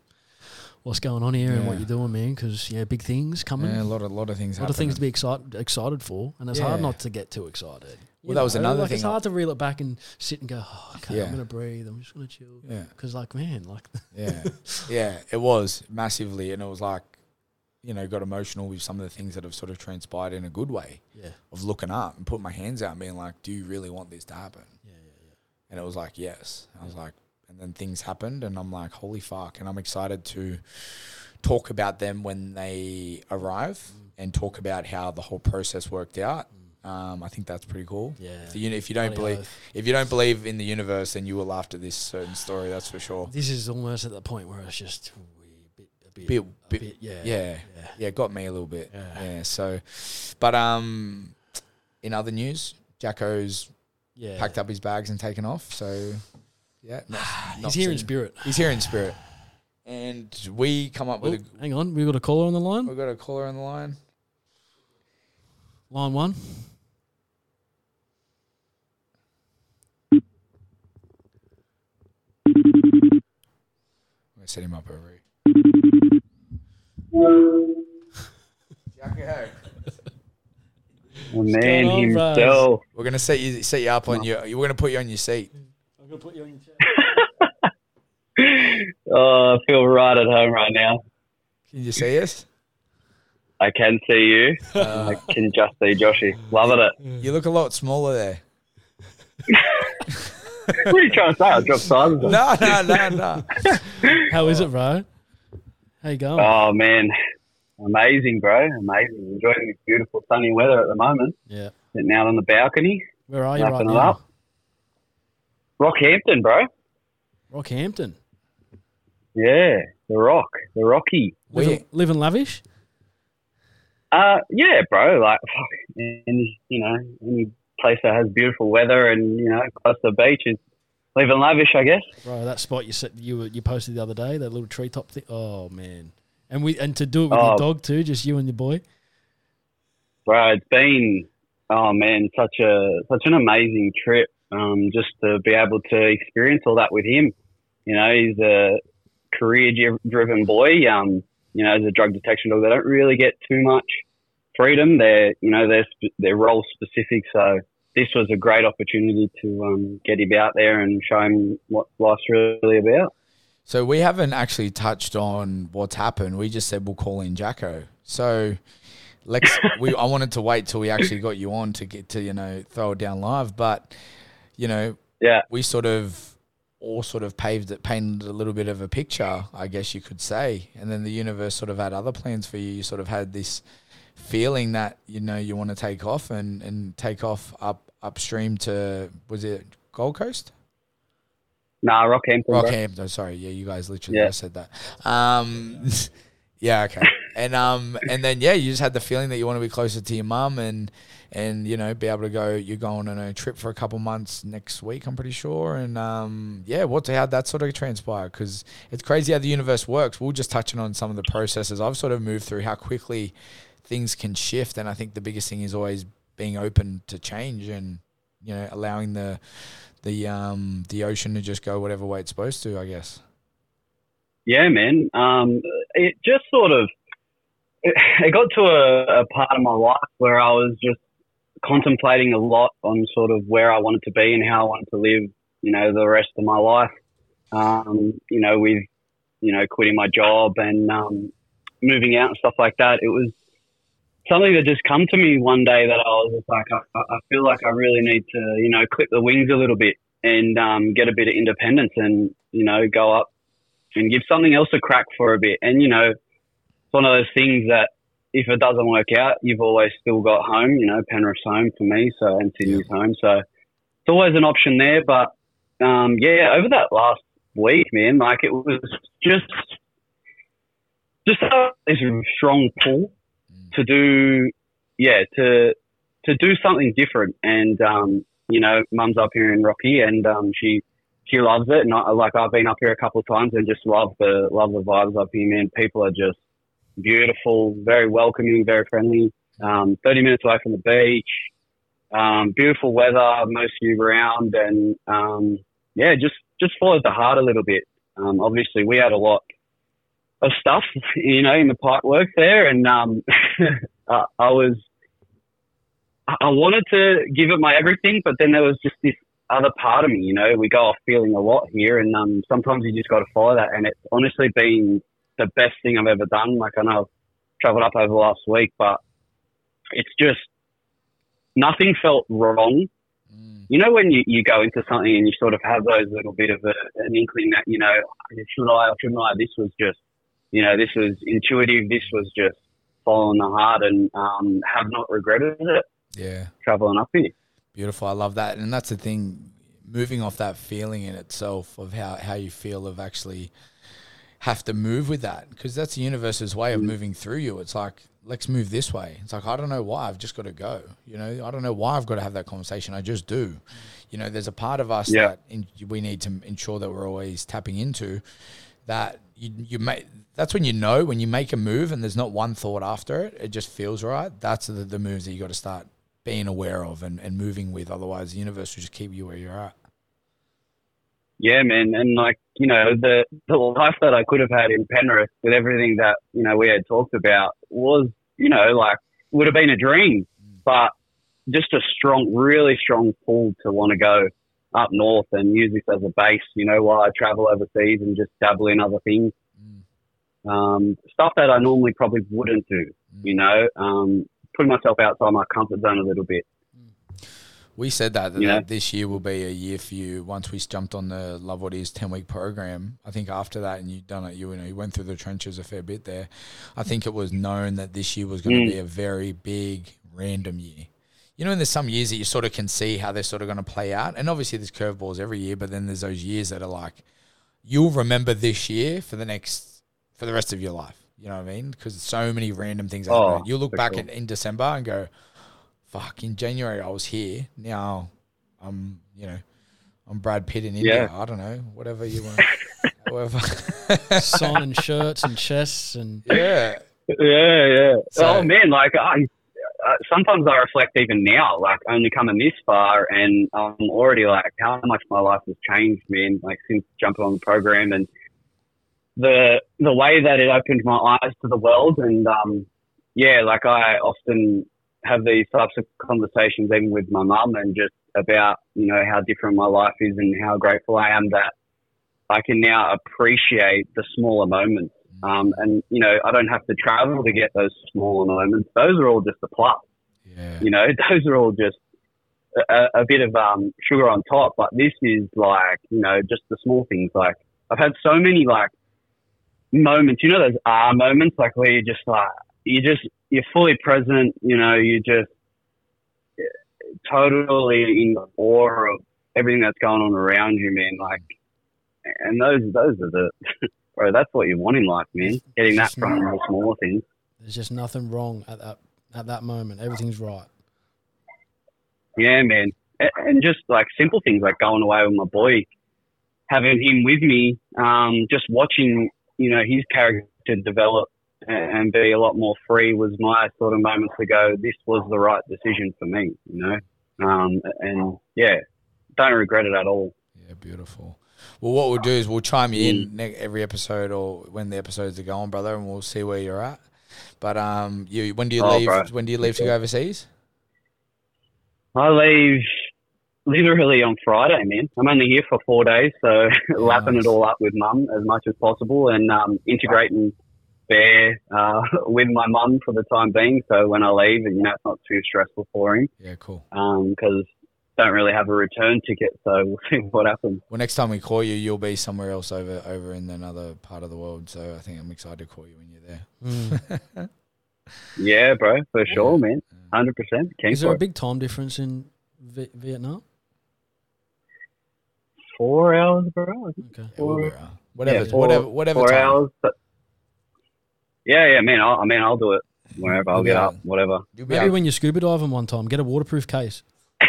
what's going on here and what you're doing, man. Because yeah, big things coming. Yeah, a lot of lot of things. a lot of things to be excited excited for, and it's hard not to get too excited. You Well, that was another like, thing It's hard to reel it back and sit and go, oh, okay, Yeah. I'm gonna breathe. I'm just gonna chill. Yeah, Because like, man, like, [laughs] yeah, yeah. It was massively, and it was like, you know, got emotional with some of the things that have sort of transpired in a good way yeah, of looking up and putting my hands out and being like, "Do you really want this to happen?" yeah, yeah, yeah. And it was like, yes. I was like, and then things happened, and I'm like, holy fuck. And I'm excited to talk about them when they arrive Mm. and talk about how the whole process worked out. Um, I think that's pretty cool. Yeah. If you, if you don't Bloody believe, oath. if you don't believe in the universe, then you will laugh at this certain story. That's for sure. This is almost at the point where it's just bit, a bit, Bit- a bit- yeah, Yeah, yeah. yeah, got me a little bit. Yeah. Yeah. So, but um, in other news, Jacko's yeah. packed up his bags and taken off. So, yeah, not- ah, He's here in seen- spirit. He's here in spirit. And we come up Oh, with hang on, we've got a caller on the line. we've got a caller on the line. Line one. I'm gonna set him up over here. Jacko, The [laughs] oh, man on, Braz? himself. we're gonna set you set you up on your we're gonna put you on your seat. I'm gonna put you on your chair. [laughs] Oh, I feel right at home right now. Can you see us? I can see you. [laughs] Uh, I can just see Joshy. Loving it. you look a lot smaller there. [laughs] What are you trying to say? I dropped sizes. on- No, no, no, no. How is it, bro? How you going? Oh man, amazing, bro. Amazing. Enjoying this beautiful sunny weather at the moment. yeah. Sitting out on the balcony, Where are you right lapping it now? up. Rockhampton, bro. Rockhampton. Yeah, the Rock, the Rocky. Living, living lavish. Uh, yeah, bro. Like, fuck, any you know, any place that has beautiful weather and you know, close to the beach is living lavish, I guess. Bro, that spot you set, you were- you posted the other day, that little treetop thing. Oh man, and we and to do it with Oh. your dog too, just you and your boy. Bro, it's been oh man, such a such an amazing trip. Um, just to be able to experience all that with him. You know, he's a career-driven boy. Um, you know, as a drug detection dog, they don't really get too much freedom. They're you know they're they're role specific. So this was a great opportunity to um, get him out there and show him what life's really about. So we haven't actually touched on what's happened. We just said we'll call in Jacko. So Lex, we I wanted to wait till we actually got you on to get to you know throw it down live, but you know Yeah. we sort of all sort of paved it, painted a little bit of a picture, I guess you could say, and then the universe sort of had other plans for you. You sort of had this feeling that you know you want to take off and and take off up upstream to was it Gold Coast? Nah, Rockhampton. bro. Rockhampton. Sorry, yeah, you guys literally Yeah. just said that. Um, [laughs] yeah, okay, and um, and then yeah, you just had the feeling that you want to be closer to your mum and and you know be able to go. You're going on a trip for a couple months next week, I'm pretty sure, and um, yeah, what how that sort of transpired because it's crazy how the universe works. We're just touching on some of the processes I've sort of moved through, how quickly things can shift, and I think the biggest thing is always being open to change and you know allowing the the um the ocean to just go whatever way it's supposed to, I guess. Yeah, man. Um, it just sort of it got to a, a part of my life where I was just contemplating a lot on sort of where I wanted to be and how I wanted to live. You know, the rest of my life. Um, you know, with you know quitting my job and um, moving out and stuff like that. It was something that just come to me one day that I was just like, I, I feel like I really need to, you know, clip the wings a little bit and um, get a bit of independence and you know go up and give something else a crack for a bit. And you know, it's one of those things that if it doesn't work out, you've always still got home. You know, Penrith's home for me, so and Sydney's home, so it's always an option there. But um, yeah, over that last week, man, like it was just just this strong pull to do, yeah, to to do something different. And um, you know, Mum's up here in Rocky, and um, she she loves it. And I, like I've been up here a couple of times and just love the love the vibes up here, man. People are just beautiful, very welcoming, very friendly. Um, Thirty minutes away from the beach, um, beautiful weather most year round, and um, yeah, just just followed the heart a little bit. Um, obviously, we had a lot of stuff, [laughs] you know, in the pipe work there, and um, [laughs] I, I was I wanted to give it my everything, but then there was just this other part of me, you know. We go off feeling a lot here, and um, sometimes you just got to follow that. And it's honestly been the best thing I've ever done. Like I know I've travelled up over the last week, but it's just nothing felt wrong. Mm. You know when you, you go into something and you sort of have those little bit of a, an inkling that you know should I or shouldn't I? This was just you know this was intuitive. This was just following the heart, and um, have not regretted it Yeah. traveling up here. Beautiful. I love that. And that's the thing, moving off that feeling in itself of how, how you feel of actually have to move with that. Because that's the universe's way of moving through you. It's like, let's move this way. It's like, I don't know why. I've just got to go. You know, I don't know why I've got to have that conversation. I just do. You know, there's a part of us Yeah. that in, we need to ensure that we're always tapping into that you, you make that's when you know when you make a move and there's not one thought after it it just feels right that's the, the moves that you got to start being aware of and, and moving with otherwise the universe will just keep you where you're at Yeah, man, and like you know, the the life that I could have had in Penrith with everything that you know we had talked about was, you know, like would have been a dream, but just a strong, really strong pull to want to go up north and use this as a base. You know, while I travel overseas and just dabble in other things, Mm. um, stuff that I normally probably wouldn't do. You know, um, putting myself outside my comfort zone a little bit. We said that, that, Yeah. that this year will be a year for you once we jumped on the love what is 10 week program i think after that and you've done it you, know you went through the trenches a fair bit there i think it was known that this year was going to Mm. be a very big random year you know, and there's some years that you sort of can see how they're sort of going to play out. And obviously, there's curveballs every year, but then there's those years that are like, you'll remember this year for the next, for the rest of your life. You know what I mean? Because so many random things Oh, happen. You look back in December and go, fuck, in January I was here. Now I'm, you know, I'm Brad Pitt in India. I don't know, whatever you want. [laughs] whatever. [laughs] Signing shirts and chests and yeah. Yeah, yeah. So- oh man, like I uh, sometimes I reflect even now, like only coming this far, and I'm already like how much my life has changed, man. Like since jumping on the program and the the way that it opened my eyes to the world, and um, yeah, like I often have these types of conversations even with my mum, and just about you know how different my life is, and how grateful I am that I can now appreciate the smaller moments. Um, and you know, I don't have to travel to get those smaller moments. Those are all just a plus. Yeah. You know, [laughs] those are all just a, a bit of um, sugar on top. But this is like, you know, just the small things. Like I've had so many like moments. You know, those ah moments, like where you're just like you just you're fully present. You know, you just totally in awe of everything that's going on around you, man. Like, and those those are the [laughs] bro. That's what you want in life, man. Getting that from the smaller things. there's just nothing wrong at that at that moment. Everything's right. Yeah, man. A- And just like simple things like going away with my boy, having him with me, um, just watching, you know, his character develop and be a lot more free was my sort of moment to go, this was the right decision for me, you know? Um, and yeah, don't regret it at all. Yeah, beautiful. Well, what we'll do is we'll chime you Mm. in ne- every episode or when the episodes are going, brother, and we'll see where you're at. But um, you when do you Oh, leave? bro. When do you leave to go overseas? I leave literally on Friday, man. I'm only here for four days, so [laughs] lapping it all up with mum as much as possible and um, integrating Bear uh, [laughs] with my mum for the time being. So when I leave, you know, it's not too stressful for him Yeah, cool. because don't really have a return ticket. So [laughs] we'll see what happens. Well, next time we call you, you'll be somewhere else over over in another part of the world. So I think I'm excited to call you when you're there. Mm. [laughs] Yeah, bro, for sure, man. Hundred percent. Keen Is there for a big time difference in v- Vietnam? Four hours, bro. Okay. Yeah, we'll be around. Whatever, Yeah, four- whatever, whatever. Four time. hours. But yeah, yeah, man. I'll, I mean, I'll do it wherever. I'll You'll get up, whatever. You'll be Maybe out. when you're scuba diving one time, get a waterproof case. [laughs]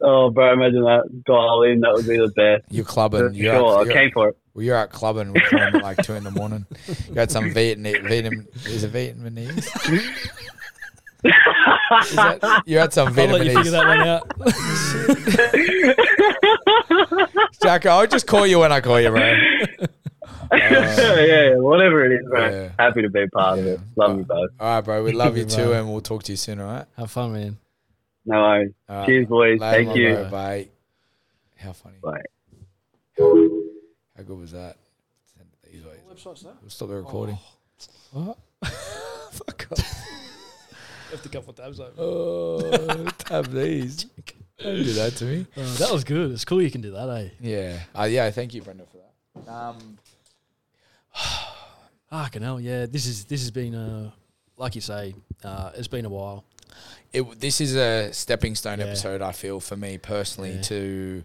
Oh, bro, imagine that. Dial in. That would be the best. You're clubbing. You're, sure. out, I you're, came for it. well, you're out clubbing. We're at like two in the morning. You got some Vietnam, Vietnam, is it Vietnamese? [laughs] Is that, you had at some I'll let you figure that one out. [laughs] Jack, I'll just call you when I call you, bro. Yeah, yeah, whatever it is, bro. Yeah. Happy to be part of it. Love you both. All right, bro. We love you too, and we'll talk to you soon. All right. Have fun, man. No worries. All right. Cheers, boys. Later, Thank my you. bro. Bye. How funny. Bye. How, how good was that? Send it these ways. We'll stop the recording. What? [laughs] Fuck off. Left a couple of tabs over. Oh, [laughs] tab these. Don't do that to me. Uh, that was good. It's cool you can do that, eh? Yeah. Uh, yeah. Thank you, Brenda, for that. Um, [sighs] Fucking hell, yeah. This is this has been uh like you say, uh, it's been a while. it, this is a stepping stone Yeah. episode. I feel for me personally Yeah. to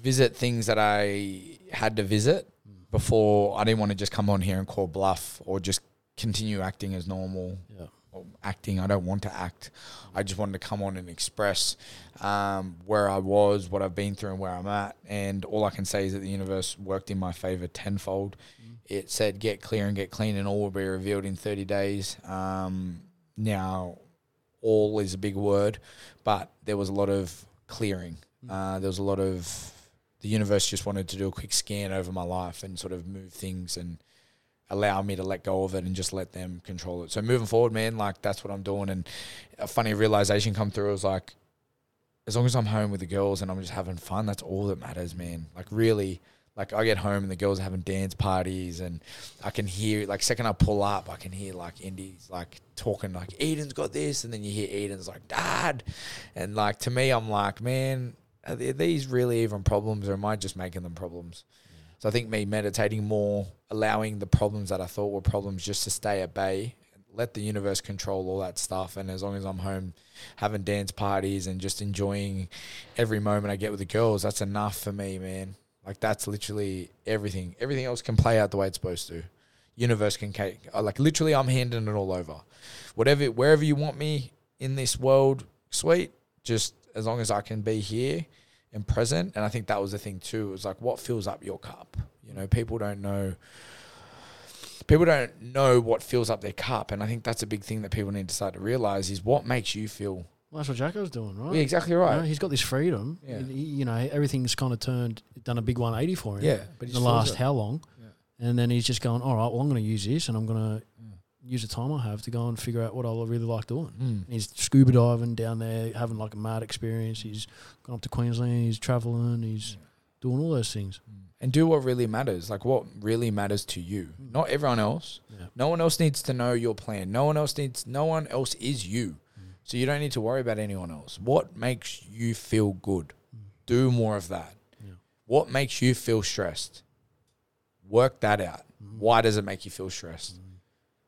visit things that I had to visit before. I didn't want to just come on here and call bluff or just continue acting as normal. Yeah. Or acting, I don't want to act. I just wanted to come on and express um, where I was, what I've been through, and where I'm at. And all I can say is that the universe worked in my favor tenfold. It said, "Get clear and get clean, and all will be revealed in 30 days." Um, now, all is a big word, but there was a lot of clearing. Uh, there was a lot of the universe just wanted to do a quick scan over my life and sort of move things and allow me to let go of it and just let them control it. So moving forward, man, like that's what I'm doing. And a funny realization come through was like, as long as I'm home with the girls and I'm just having fun, that's all that matters, man. Like really, like I get home and the girls are having dance parties and I can hear like second I pull up, I can hear like Indy's like talking like Eden's got this, and then you hear Eden's like Dad, and like to me I'm like man, are these really even problems or am I just making them problems? So I think me meditating more, allowing the problems that I thought were problems just to stay at bay, let the universe control all that stuff, and as long as I'm home having dance parties and just enjoying every moment I get with the girls, that's enough for me, man. Like that's literally everything. Everything else can play out the way it's supposed to. Universe can cake. Uh, like literally, I'm handing it all over. Whatever, wherever you want me in this world, sweet. Just as long as I can be here and present. And I think that was the thing too. It was like, what fills up your cup? You know, people don't know. People don't know what fills up their cup, and I think that's a big thing that people need to start to realize is what makes you feel. Well, that's what Jacko's doing, right? Yeah, exactly You right. know, he's got this freedom. Yeah. He- you know, everything's kind of turned, done a big 180 for him. Yeah, but in the last it. how long? Yeah. And then he's just going, all right, well, I'm going to use this and I'm going to. Use the time I have to go and figure out what I really like doing. Mm. He's scuba diving down there, having like a mad experience. He's gone up to Queensland. He's traveling. He's doing all those things. Hmm. and do what really matters. Like what really matters to you, hmm. not everyone else. Yeah. No one else needs to know your plan. No one else needs. No one else is you. Hmm. So you don't need to worry about anyone else. What makes you feel good? Do more of that. Yeah. What makes you feel stressed? Work that out. Why does it make you feel stressed?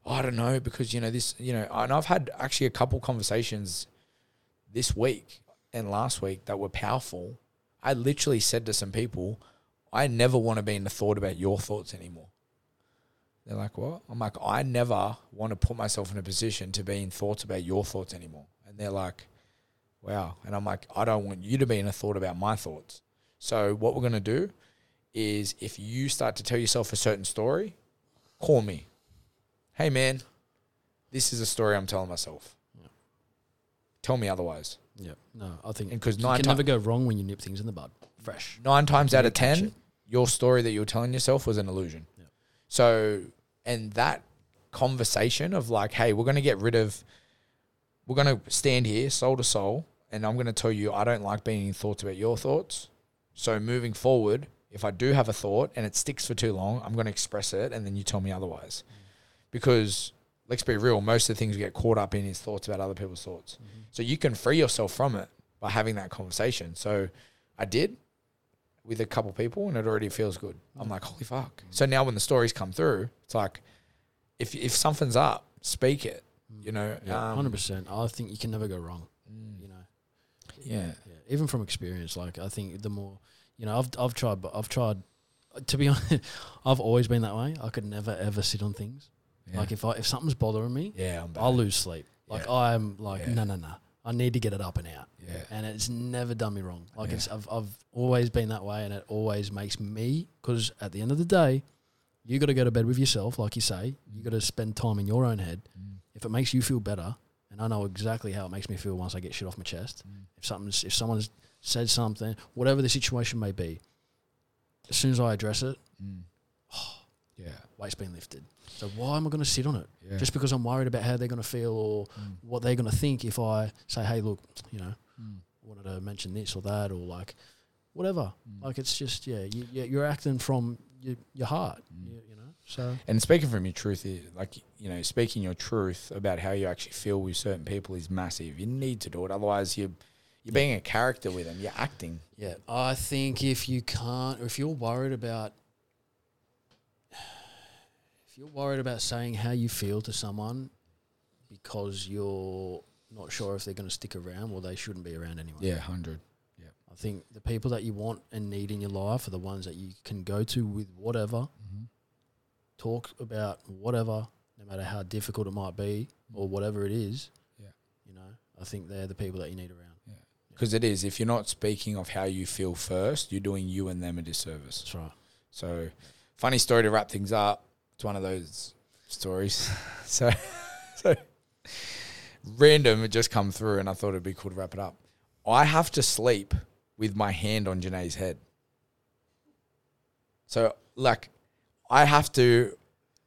I don't know because you know this. You know, and I've had actually a couple conversations this week and last week that were powerful. I literally said to some people, I never want to be in the thought about your thoughts anymore. They're like, what? I'm like, I never want to put myself in a position to be in thoughts about your thoughts anymore. And they're like, wow. And I'm like, I don't want you to be in a thought about my thoughts. So what we're going to do is if you start to tell yourself a certain story, call me. Hey, man, this is a story I'm telling myself. Tell me otherwise. Yeah. No, I think And 'cause you nine can ti- never go wrong when you nip things in the bud. Fresh. nine times out of catch ten, it. your story that you were telling yourself was an illusion. Yeah. So, and that conversation of like, hey, we're going to get rid of, we're going to stand here soul to soul, and I'm going to tell you I don't like being in thoughts about your thoughts. So, moving forward, if I do have a thought and it sticks for too long, I'm going to express it, and then you tell me otherwise. Mm. Because let's be real, most of the things we get caught up in is thoughts about other people's thoughts. Mm-hmm. So you can free yourself from it by having that conversation. So I did with a couple people and it already feels good. I'm mm-hmm. like, holy fuck. Mm-hmm. So now when the stories come through, it's like if if something's up, speak it. You know? Yeah, um, hundred percent. I think you can never go wrong. Mm. You know. Yeah. Yeah, even from experience, like I think the more, you know, I've I've tried, but I've tried. To be [laughs] honest, I've always been that way. I could never ever sit on things. Yeah. Like if I if something's bothering me, yeah, I'm bad. I'll lose sleep. Like I'm like Yeah. no no no. I need to get it up and out. Yeah. And it's never done me wrong. Like Yeah. it's I've I've always been that way, and it always makes me because at the end of the day, you got to go to bed with yourself, like you say. You got to spend time in your own head, Mm. if it makes you feel better, and I know exactly how it makes me feel once I get shit off my chest. If something's if someone's said something, whatever the situation may be, as soon as I address it, Mm. Yeah, weight's been lifted. So why am I going to sit on it? yeah. Just because I'm worried about how they're going to feel or Mm. what they're going to think if I say, hey, look, you know, Mm. I wanted to mention this or that or like whatever. Mm. Like it's just yeah, you, you're acting from your, your heart, Mm. you, you know. So And speaking from your truth, like you know, speaking your truth about how you actually feel with certain people is massive. You need to do it, otherwise you're you're being a character with them. You're acting. yeah, I think if you can't, or if you're worried about, if you're worried about saying how you feel to someone because you're not sure if they're going to stick around, well, they shouldn't be around anyway. Yeah, hundred. Yeah. I think the people that you want and need in your life are the ones that you can go to with whatever, Mm-hmm. talk about whatever, no matter how difficult it might be or whatever it is. Yeah. You know, I think they're the people that you need around. Yeah. Because it is. If you're not speaking of how you feel first, you're doing you and them a disservice. That's right. So, funny story to wrap things up. It's one of those stories. [laughs] so, so random. It just come through, and I thought it'd be cool to wrap it up. I have to sleep with my hand on Janae's head. So, like, I have to.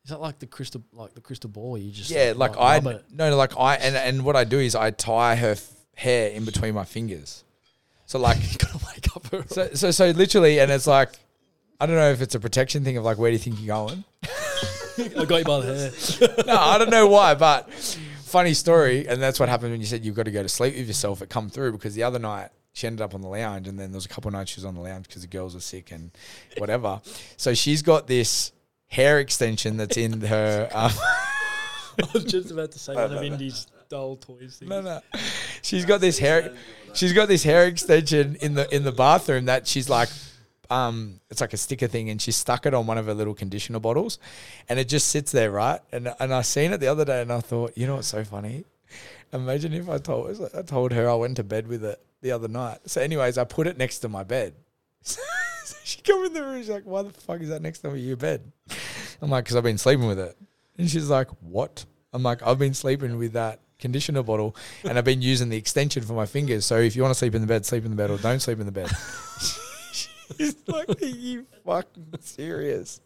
Is that like the crystal, like the crystal ball? You just Yeah, like I no, no, like I and and what I do is I tie her f- hair in between my fingers. So like [laughs] you gotta wake up. So, so, so literally, and it's like, I don't know if it's a protection thing of like, where do you think you're going? [laughs] I got you by the hair. [laughs] no, I don't know why, but funny story. And that's what happened when you said you've got to go to sleep with yourself. It come through because the other night she ended up on the lounge, and then there was a couple of nights she was on the lounge because the girls were sick and whatever. so she's got this hair extension that's in her. [laughs] Um, I was just about to say one of Indy's doll toys. no, no, she's got this hair. She's got this hair extension in the in the bathroom that she's like um it's like a sticker thing and she stuck it on one of her little conditioner bottles and it just sits there, right? And and I seen it the other day and I thought, you know what's so funny? Imagine if I told I told her I went to bed with it the other night. So anyways, I put it next to my bed. so [laughs] she come in the room, she's like, Why the fuck is that next to your bed? I'm like, because I've been sleeping with it. And she's like, What? I'm like, I've been sleeping with that conditioner bottle and I've been using the extension for my fingers. So if you want to sleep in the bed, sleep in the bed or don't sleep in the bed. [laughs] she's like, Are you fucking serious?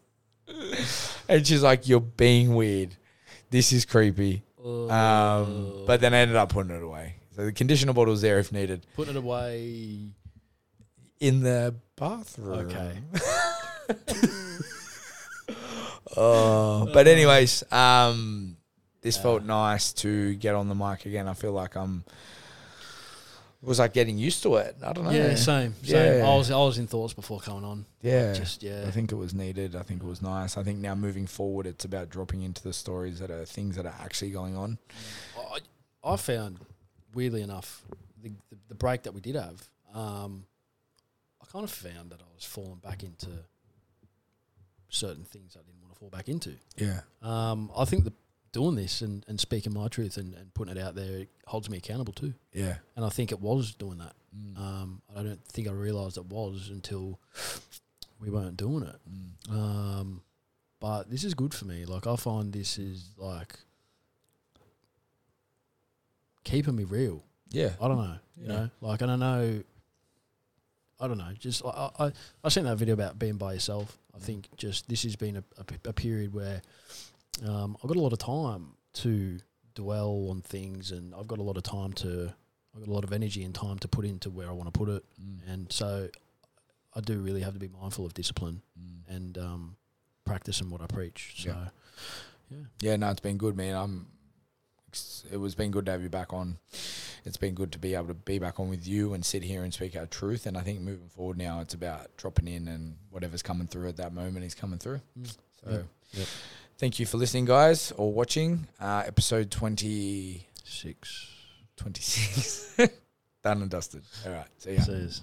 And she's like, You're being weird. This is creepy. Um, but then I ended up putting it away. So the conditioner bottle's there if needed. putting it away. In the bathroom. Okay. [laughs] Oh, but anyways, um, this felt nice to get on the mic again. I feel like I'm was like getting used to it. I don't know. Yeah, same. Same. Yeah. I was I was in thoughts before coming on. yeah. Just yeah. I think it was needed. I think it was nice. I think now moving forward, it's about dropping into the stories that are things that are actually going on. I, I found weirdly enough the, the the break that we did have. Um, I kind of found that I was falling back into certain things I didn't want to fall back into. Yeah. Um, I think that doing this and, and speaking my truth and, and putting it out there it holds me accountable too. Yeah. And I think it was doing that. Mm. Um, I don't think I realised it was until we weren't doing it. Mm. Um, but this is good for me. Like I find this is like keeping me real. Yeah. I don't know, you know, like, and I know, I don't know, just I, I, I seen that video about being by yourself. I think just this has been a a period where um, I've got a lot of time to dwell on things, and I've got a lot of time to, I've got a lot of energy and time to put into where I want to put it, Mm. and so I do really have to be mindful of discipline Mm. and um, practicing what I preach. So, Yeah. Yeah, no, it's been good, man. I'm. It was been good to have you back on. It's been good to be able to be back on with you and sit here and speak our truth. And I think moving forward now, it's about dropping in and whatever's coming through at that moment is coming through. Mm. So. Yep. Thank you for listening, guys, or watching. Uh, episode 20, six 26. [laughs] Done and dusted. All right. See ya. says.